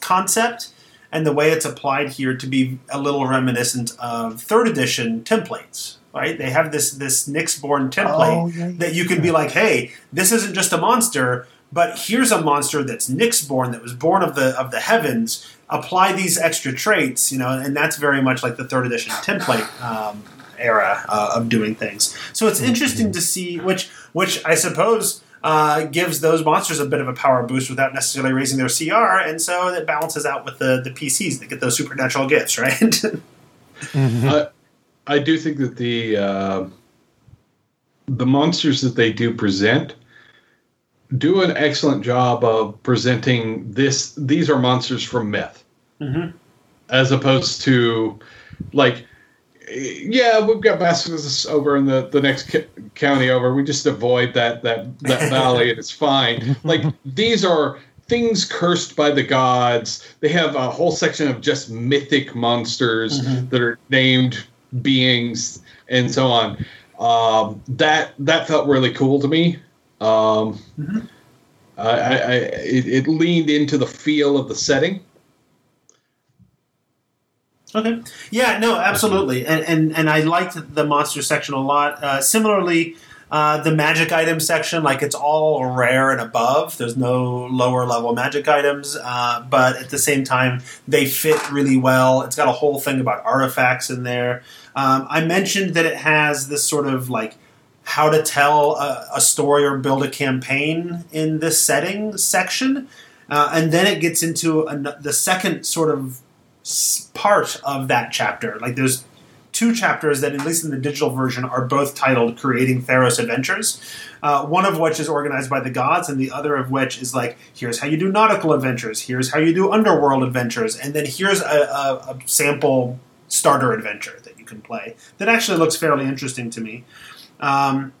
concept and the way it's applied here to be a little reminiscent of third edition templates. Right? They have this this Nyxborn template Oh, yeah, yeah. that you can be like, hey, this isn't just a monster, but here's a monster that's Nyxborn that was born of the of the heavens. Apply these extra traits, you know, and that's very much like the third edition template um, era uh, of doing things. So it's interesting to see which which I suppose uh, gives those monsters a bit of a power boost without necessarily raising their CR, and so it balances out with the the PCs that get those supernatural gifts, right? Mhm. I do think that the uh, the monsters that they do present do an excellent job of presenting this. These are monsters from myth, hmm as opposed to like, yeah, we've got basilisks over in the the next ca- county over. We just avoid that that that valley and it's fine. Like these are things cursed by the gods. They have a whole section of just mythic monsters Mhm. that are named beings and so on. Um, that that felt really cool to me. Um, Mhm. I, I, I it, it leaned into the feel of the setting. Okay. Yeah, no, absolutely, and and and I liked the monster section a lot. Uh, similarly, uh, the magic item section, like it's all rare and above. There's no lower level magic items, uh, but at the same time, they fit really well. It's got a whole thing about artifacts in there. Um, I mentioned that it has this sort of like how to tell a, a story or build a campaign in this setting section, uh, and then it gets into an, the second sort of part of that chapter. Like there's two chapters that, at least in the digital version, are both titled "Creating Theros Adventures." Uh, one of which is organized by the gods, and the other of which is like, here's how you do nautical adventures, here's how you do underworld adventures, and then here's a, a, a sample starter adventure can play that actually looks fairly interesting to me. Um,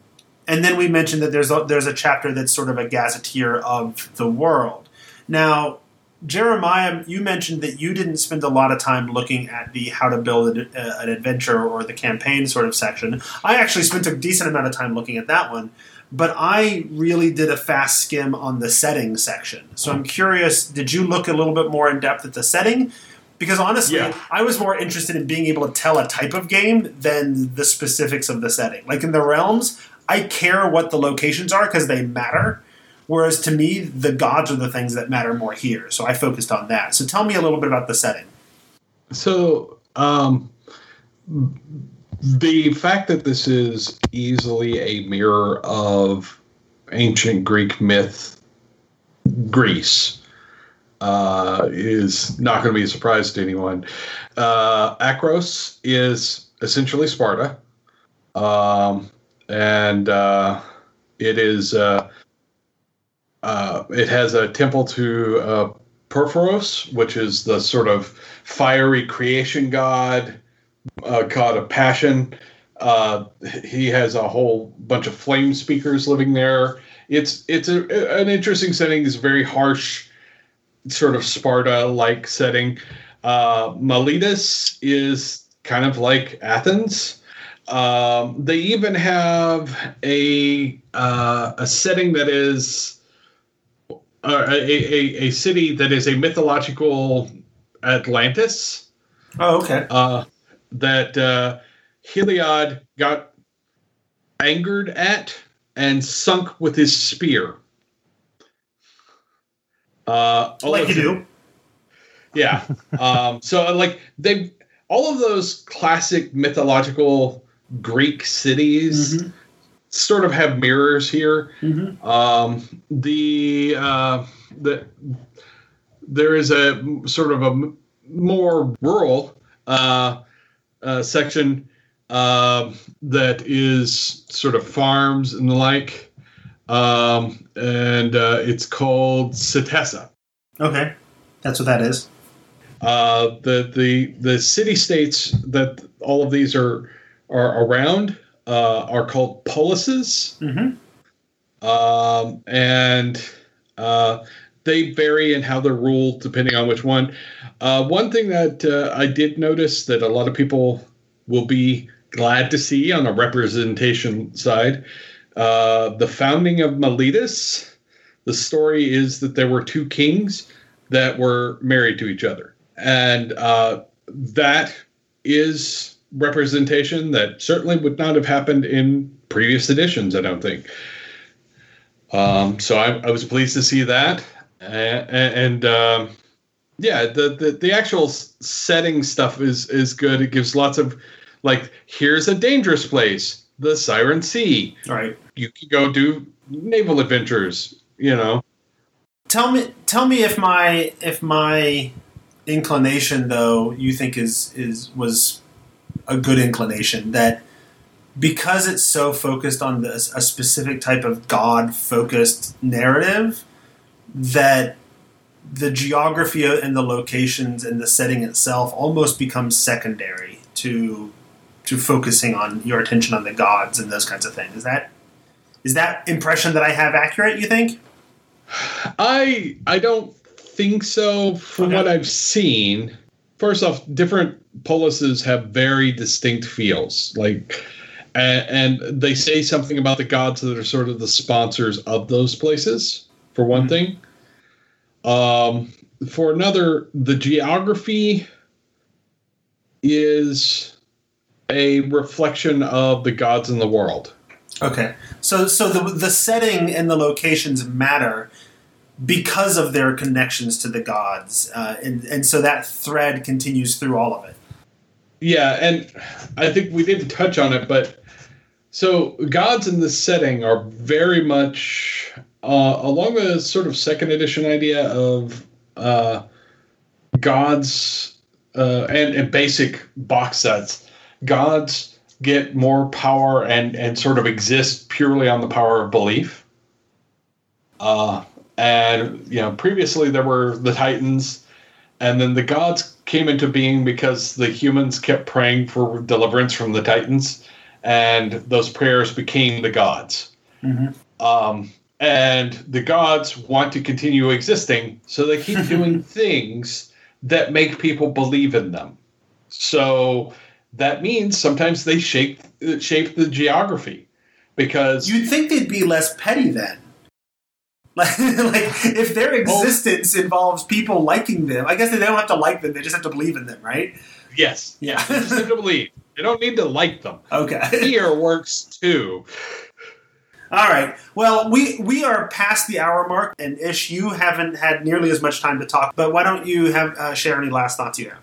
and then we mentioned that there's a, there's a chapter that's sort of a gazetteer of the world. Now, Jeremiah, you mentioned that you didn't spend a lot of time looking at the how to build an, uh, an adventure or the campaign sort of section. I actually spent a decent amount of time looking at that one, but I really did a fast skim on the setting section. So I'm curious, did you look a little bit more in depth at the setting? Because honestly, Yeah. I was more interested in being able to tell a type of game than the specifics of the setting. Like in the realms, I care what the locations are because they matter. Whereas to me, the gods are the things that matter more here. So I focused on that. So tell me a little bit about the setting. So, um, the fact that this is easily a mirror of ancient Greek myth, Greece, uh, is not going to be a surprise to anyone. Uh, Akros is essentially Sparta, um, and uh, it is uh, uh, it has a temple to uh, Purphoros, which is the sort of fiery creation god, uh, god of passion. He has a whole bunch of flame speakers living there. It's it's a, an interesting setting. It's very harsh, sort of Sparta-like setting. Uh, Meletis is kind of like Athens. Um, they even have a uh, a setting that is uh, a, a, a city that is a mythological Atlantis Oh, okay. uh, that uh, Heliod got angered at and sunk with his spear. Uh, Like you do. yeah. Um, so like they all of those classic mythological Greek cities Mhm. sort of have mirrors here. Mm-hmm. Um, the uh, the there is a sort of a more rural uh, uh, section uh, that is sort of farms and the like, um, and uh, it's called Setessa. Okay, that's what that is. Uh, the the the city states that all of these are are around uh, are called polises, Mm-hmm. um, and uh, they vary in how they're ruled depending on which one. Uh, one thing that uh, I did notice that a lot of people will be glad to see on a representation side, uh, the founding of Meletis. The story is that there were two kings that were married to each other, and uh, that is representation that certainly would not have happened in previous editions. I don't think. Um, so I, I was pleased to see that, and, and um, yeah, the, the the actual setting stuff is is good. It gives lots of like here's a dangerous place, the Siren Sea. All right. You can go do naval adventures. You know. Tell me, tell me if my if my inclination though you think is is was a good inclination that because it's so focused on this a specific type of god focused narrative that the geography and the locations and the setting itself almost becomes secondary to to focusing on your attention on the gods and those kinds of things is that is that impression that i have accurate you think I I don't think so from Okay. what I've seen. First off, different polises have very distinct feels. Like and, and they say something about the gods that are sort of the sponsors of those places, for one Mhm. thing. Um for another, the geography is a reflection of the gods in the world. Okay, so so the the setting and the locations matter because of their connections to the gods, uh, and and so that thread continues through all of it. Yeah, and I think we didn't touch on it, but so gods in this setting are very much uh, along the sort of second edition idea of uh, gods uh, and, and basic box sets. Gods get more power and and sort of exist purely on the power of belief. Uh, and you know, previously there were the Titans, and then the gods came into being because the humans kept praying for deliverance from the Titans, and those prayers became the gods. Mhm. Um, and the gods want to continue existing, so they keep doing things that make people believe in them. So that means sometimes they shape shape the geography because You'd think they'd be less petty then. Like, like if their existence involves people liking them, I guess they don't have to like them; they just have to believe in them, right? yes, Yeah. they just have to believe. They don't need to like them. okay. Fear works too. All right. Well, we we are past the hour mark, and Ish, you haven't had nearly as much time to talk. But why don't you have uh, share any last thoughts you have?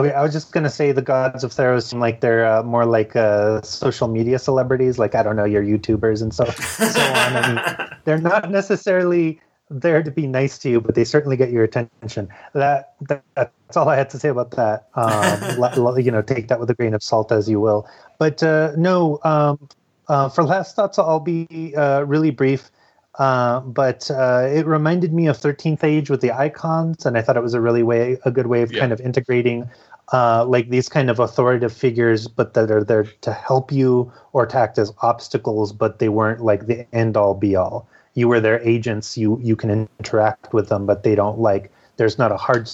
Okay, I was just gonna say the gods of Theros seem like they're uh, more like uh, social media celebrities, like I don't know your YouTubers and so so on. I mean, they're not necessarily there to be nice to you, but they certainly get your attention. That, that that's all I had to say about that. Um, you know, take that with a grain of salt as you will. But uh, no, um, uh, for last thoughts, I'll be uh, really brief. Uh, but uh, it reminded me of 13th Age with the icons, and I thought it was a really way a good way of Yeah. kind of integrating uh, like these kind of authoritative figures, but that are there to help you or to act as obstacles, but they weren't like the end all be all. You were their agents. You you can interact with them, but they don't like. There's not a hard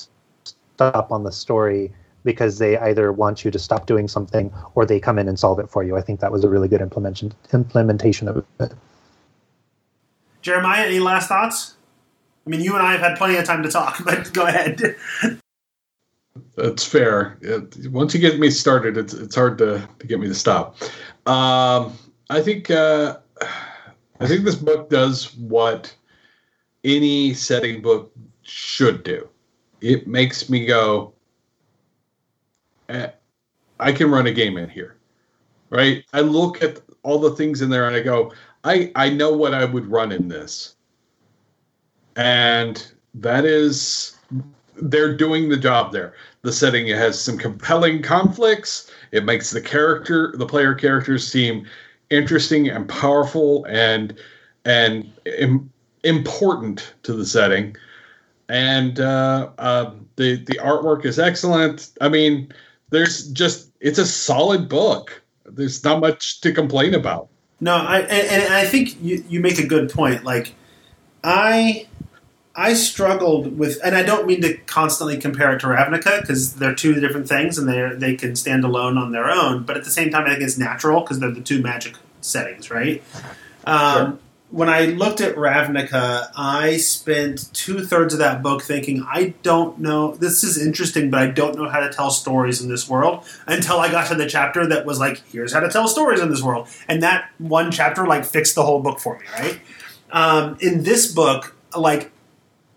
stop on the story because they either want you to stop doing something or they come in and solve it for you. I think that was a really good implementation implementation of it. Jeremiah, any last thoughts? I mean, you and I have had plenty of time to talk, but go ahead. That's fair. It, once you get me started, it's it's hard to, to get me to stop. Um, I think uh, I think this book does what any setting book should do. It makes me go, eh, I can run a game in here, right? I look at all the things in there, and I go, I I know what I would run in this, and that is they're doing the job there. The setting has some compelling conflicts. It makes the character, the player characters, seem interesting and powerful and and Im- important to the setting. And uh, uh, the the artwork is excellent. I mean, there's just it's a solid book. There's not much to complain about. No, I and, and I think you, you make a good point. Like I I struggled with, and I don't mean to constantly compare it to Ravnica because they're two different things and they they can stand alone on their own. But at the same time, I think it's natural because they're the two magic settings, right? Um, Sure. When I looked at Ravnica, I spent two thirds of that book thinking, I don't know, this is interesting, but I don't know how to tell stories in this world until I got to the chapter that was like, here's how to tell stories in this world. And that one chapter, like, fixed the whole book for me, right? Um, in this book, like,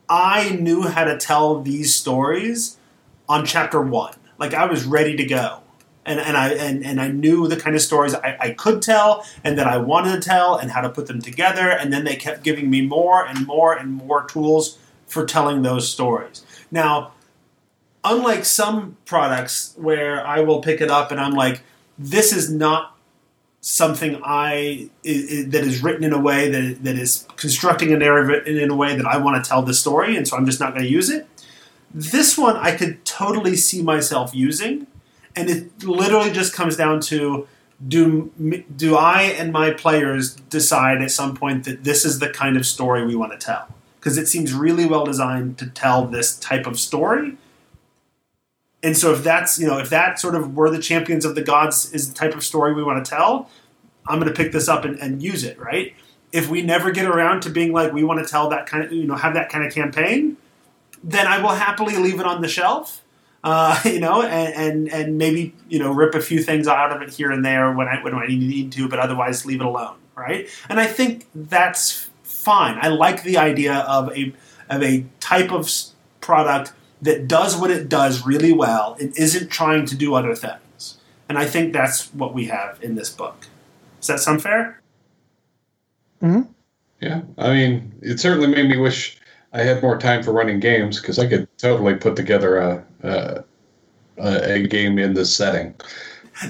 I knew how to tell these stories on chapter one. Like I was ready to go. And, and I and, and I knew the kind of stories I, I could tell and that I wanted to tell and how to put them together. And then they kept giving me more and more and more tools for telling those stories. Now, unlike some products where I will pick it up and I'm like, this is not something I that is written in a way that that is constructing a narrative in, in a way that I want to tell the story, and so I'm just not going to use it. This one I could totally see myself using, and it literally just comes down to do do I and my players decide at some point that this is the kind of story we want to tell because it seems really well designed to tell this type of story. And so if that's you know if that sort of we're the champions of the gods is the type of story we want to tell, I'm going to pick this up and, and use it right. If we never get around to being like we want to tell that kind of you know have that kind of campaign, then I will happily leave it on the shelf. Uh, you know, and, and and maybe you know rip a few things out of it here and there when I when I need to, but otherwise leave it alone, right? And I think that's fine. I like the idea of a of a type of product that does what it does really well and isn't trying to do other things. And I think that's what we have in this book. Does that sound fair? Mm-hmm. Yeah, I mean, it certainly made me wish I had more time for running games because I could totally put together a, a a a game in this setting.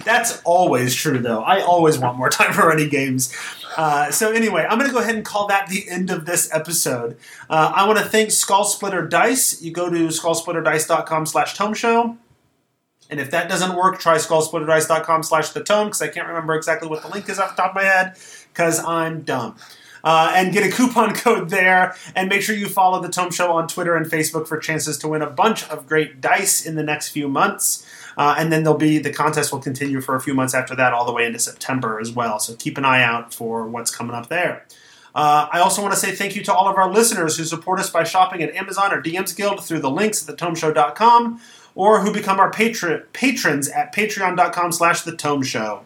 That's always true, though. I always want more time for running games. Uh, so anyway, I'm going to go ahead and call that the end of this episode. Uh, I want to thank Skull Splitter Dice. You go to skullsplitterdice.com slash tome show. And if that doesn't work, try skullsplitterdice.com slash the tome because I can't remember exactly what the link is off the top of my head because I'm dumb. Uh, and get a coupon code there. And make sure you follow the Tome Show on Twitter and Facebook for chances to win a bunch of great dice in the next few months. Uh, and then there'll be the contest will continue for a few months after that, all the way into September as well. So keep an eye out for what's coming up there. Uh, I also want to say thank you to all of our listeners who support us by shopping at Amazon or DM's Guild through the links at thetomeshow.com or who become our patron, patrons at patreon.com slash the tome show.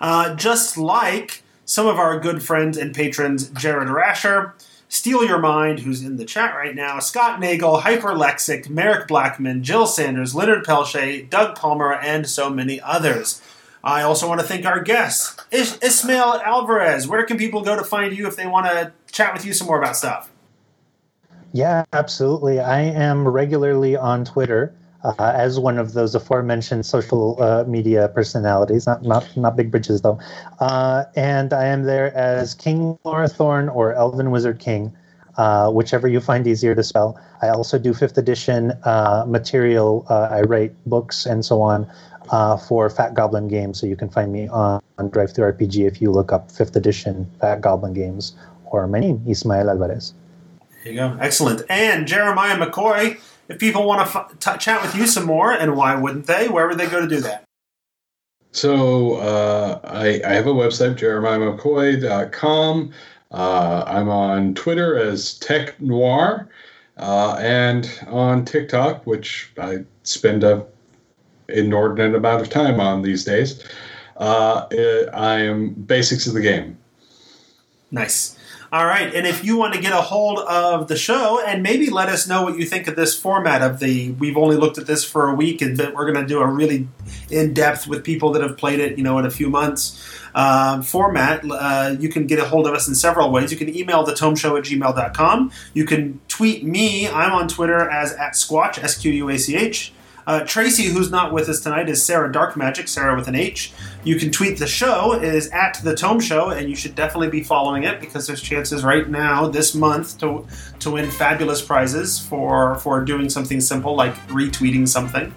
Uh, just like some of our good friends and patrons, Jared Rasher, Steal Your Mind, who's in the chat right now, Scott Nagel, Hyperlexic, Merrick Blackman, Jill Sanders, Leonard Pelche, Doug Palmer, and so many others. I also want to thank our guests, Is- Ismael Alvarez. Where can people go to find you if they want to chat with you some more about stuff? Yeah, absolutely. I am regularly on Twitter uh, as one of those aforementioned social uh, media personalities. Not not not big bridges though. Uh, and I am there as King Lorthorn or Elven Wizard King, uh, whichever you find easier to spell. I also do fifth edition uh, material. Uh, I write books and so on. For Fat Goblin Games, so you can find me on, on DriveThruRPG if you look up fifth edition Fat Goblin Games or my name, Ismael Alvarez. There you go. Excellent. And Jeremiah McCoy, if people want to f- t- chat with you some more, and why wouldn't they? Where would they go to do that? So uh, I, I have a website, jeremiahmccoy.com. Uh, I'm on Twitter as Tech Noir uh, and on TikTok, which I spend a inordinate amount of time on these days. Uh, I am Basics of the Game. Nice. All right, and if you want to get a hold of the show and maybe let us know what you think of this format of the, we've only looked at this for a week, and that we're going to do a really in depth with people that have played it, you know, in a few months. Uh, format, uh, you can get a hold of us in several ways. You can email the tome show at gmail.com. You can tweet me. I'm on Twitter as at Squach, S Q U A C H. Uh, Tracy, who's not with us tonight, is Sarah Dark Magic, Sarah with an H. You can tweet the show is at the Tome Show, and you should definitely be following it because there's chances right now this month to to win fabulous prizes for for doing something simple like retweeting something.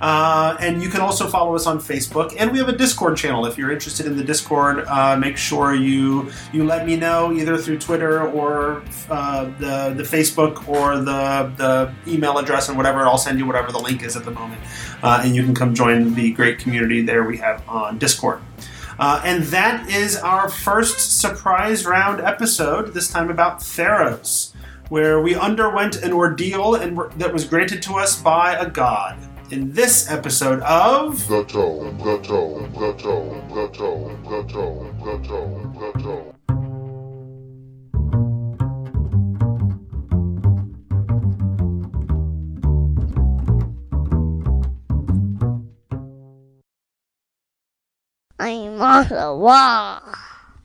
Uh, and you can also follow us on Facebook, and we have a Discord channel. If you're interested in the Discord, uh, make sure you you let me know either through Twitter or uh, the the Facebook or the the email address and whatever. I'll send you whatever the link is at the moment, uh, and you can come join the great community there we have on Discord. Uh, and that is our first surprise round episode. This time about Theros, where we underwent an ordeal and that was granted to us by a god in this episode of The Tome, The Tome, The Tome, The Tome, The Tome, The Tome, The Tome. I'm on the wall.